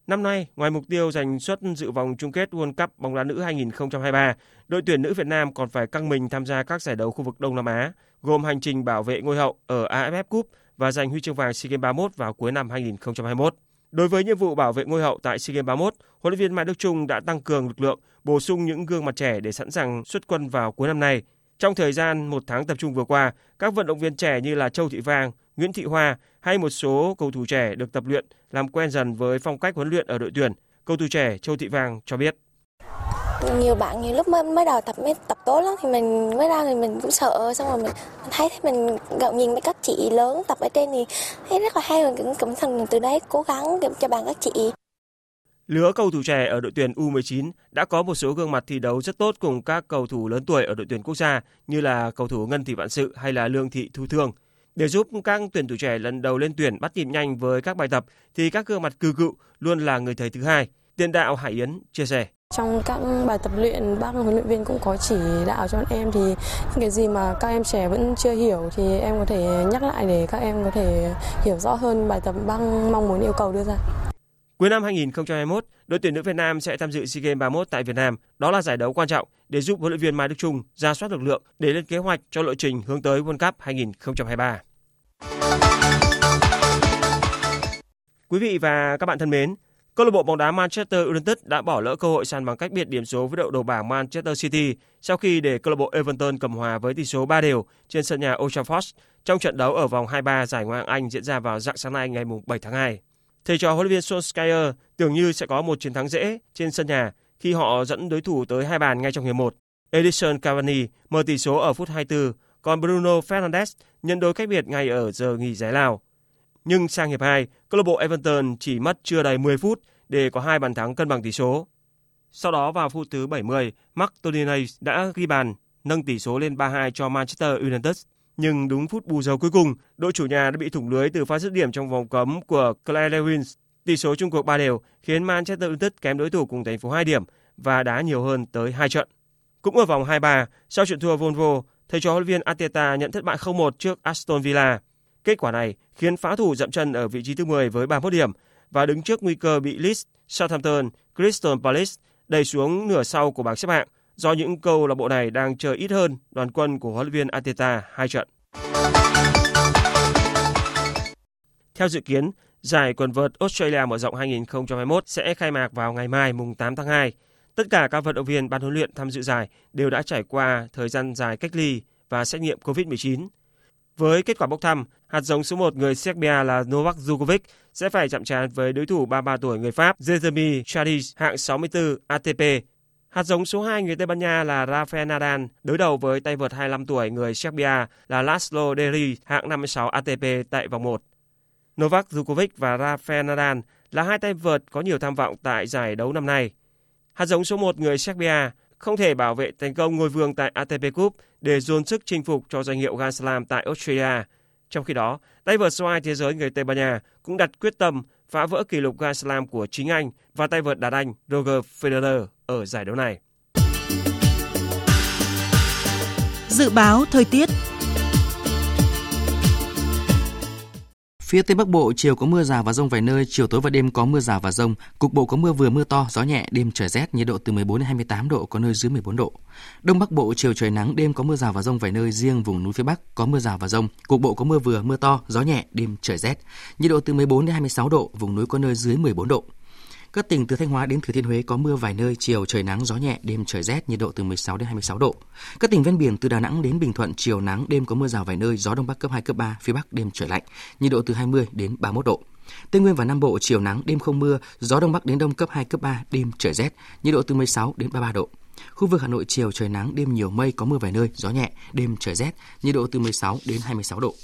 Speaker 34: năm nay ngoài mục tiêu giành suất dự vòng chung kết World Cup bóng đá nữ 2023, đội tuyển nữ Việt Nam còn phải căng mình tham gia các giải đấu khu vực Đông Nam Á, gồm hành trình bảo vệ ngôi hậu ở AFF Cup và giành huy chương vàng SEA Games 31 vào cuối năm 2021. Đối với nhiệm vụ bảo vệ ngôi hậu tại SEA Games 31, huấn luyện viên Mai Đức Chung đã tăng cường lực lượng, bổ sung những gương mặt trẻ để sẵn sàng xuất quân vào cuối năm nay. Trong thời gian một tháng tập trung vừa qua, các vận động viên trẻ như là Châu Thị Vang, Nguyễn Thị Hoa hay một số cầu thủ trẻ được tập luyện làm quen dần với phong cách huấn luyện ở đội tuyển. Cầu thủ trẻ Châu Thị Vang cho biết
Speaker 35: nhiều bạn nhiều lúc mới mới đầu tập mới tập tốt lắm thì mình mới ra thì mình cũng sợ xong rồi mình, thấy thấy mình gặp nhìn mấy các chị lớn tập ở trên thì thấy rất là hay mình cũng cũng thành từ đấy cố gắng cho bạn các chị
Speaker 34: Lứa cầu thủ trẻ ở đội tuyển U19 đã có một số gương mặt thi đấu rất tốt cùng các cầu thủ lớn tuổi ở đội tuyển quốc gia như là cầu thủ Ngân Thị Vạn Sự hay là Lương Thị Thu Thương. Để giúp các tuyển thủ trẻ lần đầu lên tuyển bắt nhịp nhanh với các bài tập thì các gương mặt cư cựu luôn là người thầy thứ hai. Tiền đạo Hải Yến chia sẻ.
Speaker 36: Trong các bài tập luyện, bác huấn luyện viên cũng có chỉ đạo cho em thì những cái gì mà các em trẻ vẫn chưa hiểu thì em có thể nhắc lại để các em có thể hiểu rõ hơn bài tập bác mong muốn yêu cầu đưa ra.
Speaker 34: Cuối năm 2021, đội tuyển nữ Việt Nam sẽ tham dự SEA Games 31 tại Việt Nam. Đó là giải đấu quan trọng để giúp huấn luyện viên Mai Đức Chung ra soát lực lượng để lên kế hoạch cho lộ trình hướng tới World Cup 2023. Quý vị và các bạn thân mến, Câu lạc bộ bóng đá Manchester United đã bỏ lỡ cơ hội săn bằng cách biệt điểm số với đội đầu bảng Manchester City sau khi để câu lạc bộ Everton cầm hòa với tỷ số 3 đều trên sân nhà Old Trafford trong trận đấu ở vòng 23 giải Ngoại hạng Anh diễn ra vào dạng sáng nay ngày 7 tháng 2. Thầy trò huấn luyện viên Solskjaer tưởng như sẽ có một chiến thắng dễ trên sân nhà khi họ dẫn đối thủ tới hai bàn ngay trong hiệp 1. Edison Cavani mở tỷ số ở phút 24, còn Bruno Fernandes nhận đôi cách biệt ngay ở giờ nghỉ giải lao. Nhưng sang hiệp 2, câu lạc bộ Everton chỉ mất chưa đầy 10 phút để có hai bàn thắng cân bằng tỷ số. Sau đó vào phút thứ 70, Mark Toninay đã ghi bàn, nâng tỷ số lên 3-2 cho Manchester United. Nhưng đúng phút bù giờ cuối cùng, đội chủ nhà đã bị thủng lưới từ pha dứt điểm trong vòng cấm của Claire Lewins. Tỷ số chung cuộc 3 đều khiến Manchester United kém đối thủ cùng thành phố 2 điểm và đá nhiều hơn tới 2 trận. Cũng ở vòng 23, sau trận thua Volvo, thầy trò huấn luyện viên Ateta nhận thất bại 0-1 trước Aston Villa. Kết quả này khiến phá thủ dậm chân ở vị trí thứ 10 với 31 điểm và đứng trước nguy cơ bị Leeds, Southampton, Crystal Palace đẩy xuống nửa sau của bảng xếp hạng do những câu lạc bộ này đang chờ ít hơn đoàn quân của huấn luyện viên Ateta hai trận. Theo dự kiến, giải quần vợt Australia mở rộng 2021 sẽ khai mạc vào ngày mai mùng 8 tháng 2. Tất cả các vận động viên ban huấn luyện tham dự giải đều đã trải qua thời gian dài cách ly và xét nghiệm COVID-19. Với kết quả bốc thăm, hạt giống số 1 người Serbia là Novak Djokovic sẽ phải chạm trán với đối thủ 33 tuổi người Pháp Jeremy Chardy hạng 64 ATP. Hạt giống số 2 người Tây Ban Nha là Rafael Nadal đối đầu với tay vợt 25 tuổi người Serbia là Laszlo Deri hạng 56 ATP tại vòng 1. Novak Djokovic và Rafael Nadal là hai tay vợt có nhiều tham vọng tại giải đấu năm nay. Hạt giống số 1 người Serbia không thể bảo vệ thành công ngôi vương tại ATP Cup để dồn sức chinh phục cho danh hiệu Grand Slam tại Australia. Trong khi đó, tay vợt số 2 thế giới người Tây Ban Nha cũng đặt quyết tâm phá vỡ kỷ lục Grand Slam của chính anh và tay vợt đá Anh Roger Federer ở giải đấu này.
Speaker 31: Dự báo thời tiết
Speaker 37: Phía Tây Bắc Bộ chiều có mưa rào và rông vài nơi, chiều tối và đêm có mưa rào và rông, cục bộ có mưa vừa mưa to, gió nhẹ, đêm trời rét, nhiệt độ từ 14 đến 28 độ, có nơi dưới 14 độ. Đông Bắc Bộ chiều trời nắng, đêm có mưa rào và rông vài nơi, riêng vùng núi phía Bắc có mưa rào và rông, cục bộ có mưa vừa mưa to, gió nhẹ, đêm trời rét, nhiệt độ từ 14 đến 26 độ, vùng núi có nơi dưới 14 độ. Các tỉnh từ Thanh Hóa đến Thừa Thiên Huế có mưa vài nơi, chiều trời nắng, gió nhẹ, đêm trời rét, nhiệt độ từ 16 đến 26 độ. Các tỉnh ven biển từ Đà Nẵng đến Bình Thuận chiều nắng, đêm có mưa rào vài nơi, gió đông bắc cấp 2 cấp 3, phía bắc đêm trời lạnh, nhiệt độ từ 20 đến 31 độ. Tây Nguyên và Nam Bộ chiều nắng, đêm không mưa, gió đông bắc đến đông cấp 2 cấp 3, đêm trời rét, nhiệt độ từ 16 đến 33 độ. Khu vực Hà Nội chiều trời nắng, đêm nhiều mây, có mưa vài nơi, gió nhẹ, đêm trời rét, nhiệt độ từ 16 đến 26 độ.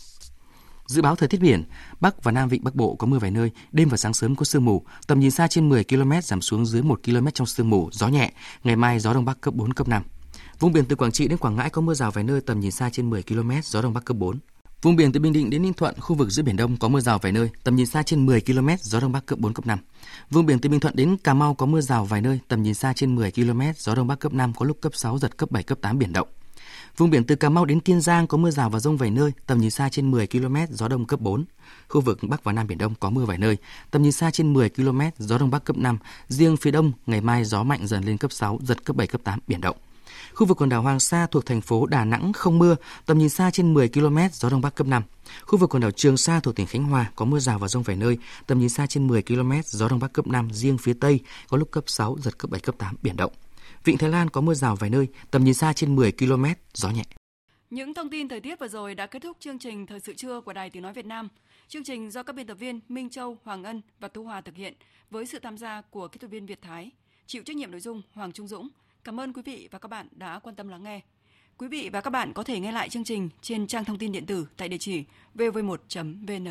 Speaker 37: Dự báo thời tiết biển, Bắc và Nam Vịnh Bắc Bộ có mưa vài nơi, đêm và sáng sớm có sương mù, tầm nhìn xa trên 10 km giảm xuống dưới 1 km trong sương mù, gió nhẹ, ngày mai gió đông bắc cấp 4 cấp 5. Vùng biển từ Quảng Trị đến Quảng Ngãi có mưa rào vài nơi tầm nhìn xa trên 10 km, gió đông bắc cấp 4. Vùng biển từ Bình Định đến Ninh Thuận, khu vực giữa biển Đông có mưa rào vài nơi, tầm nhìn xa trên 10 km, gió đông bắc cấp 4 cấp 5. Vùng biển từ Bình Thuận đến Cà Mau có mưa rào vài nơi, tầm nhìn xa trên 10 km, gió đông bắc cấp 5 có lúc cấp 6 giật cấp 7 cấp 8 biển động. Vùng biển từ Cà Mau đến Kiên Giang có mưa rào và rông vài nơi, tầm nhìn xa trên 10 km, gió đông cấp 4. Khu vực Bắc và Nam Biển Đông có mưa vài nơi, tầm nhìn xa trên 10 km, gió đông bắc cấp 5. Riêng phía đông, ngày mai gió mạnh dần lên cấp 6, giật cấp 7, cấp 8, biển động. Khu vực quần đảo Hoàng Sa thuộc thành phố Đà Nẵng không mưa, tầm nhìn xa trên 10 km, gió đông bắc cấp 5. Khu vực quần đảo Trường Sa thuộc tỉnh Khánh Hòa có mưa rào và rông vài nơi, tầm nhìn xa trên 10 km, gió đông bắc cấp 5, riêng phía Tây có lúc cấp 6, giật cấp 7, cấp 8, biển động. Vịnh Thái Lan có mưa rào vài nơi, tầm nhìn xa trên 10 km, gió nhẹ.
Speaker 1: Những thông tin thời tiết vừa rồi đã kết thúc chương trình Thời sự trưa của Đài Tiếng Nói Việt Nam. Chương trình do các biên tập viên Minh Châu, Hoàng Ân và Thu Hòa thực hiện với sự tham gia của kỹ thuật viên Việt Thái. Chịu trách nhiệm nội dung Hoàng Trung Dũng. Cảm ơn quý vị và các bạn đã quan tâm lắng nghe. Quý vị và các bạn có thể nghe lại chương trình trên trang thông tin điện tử tại địa chỉ vv1.vn.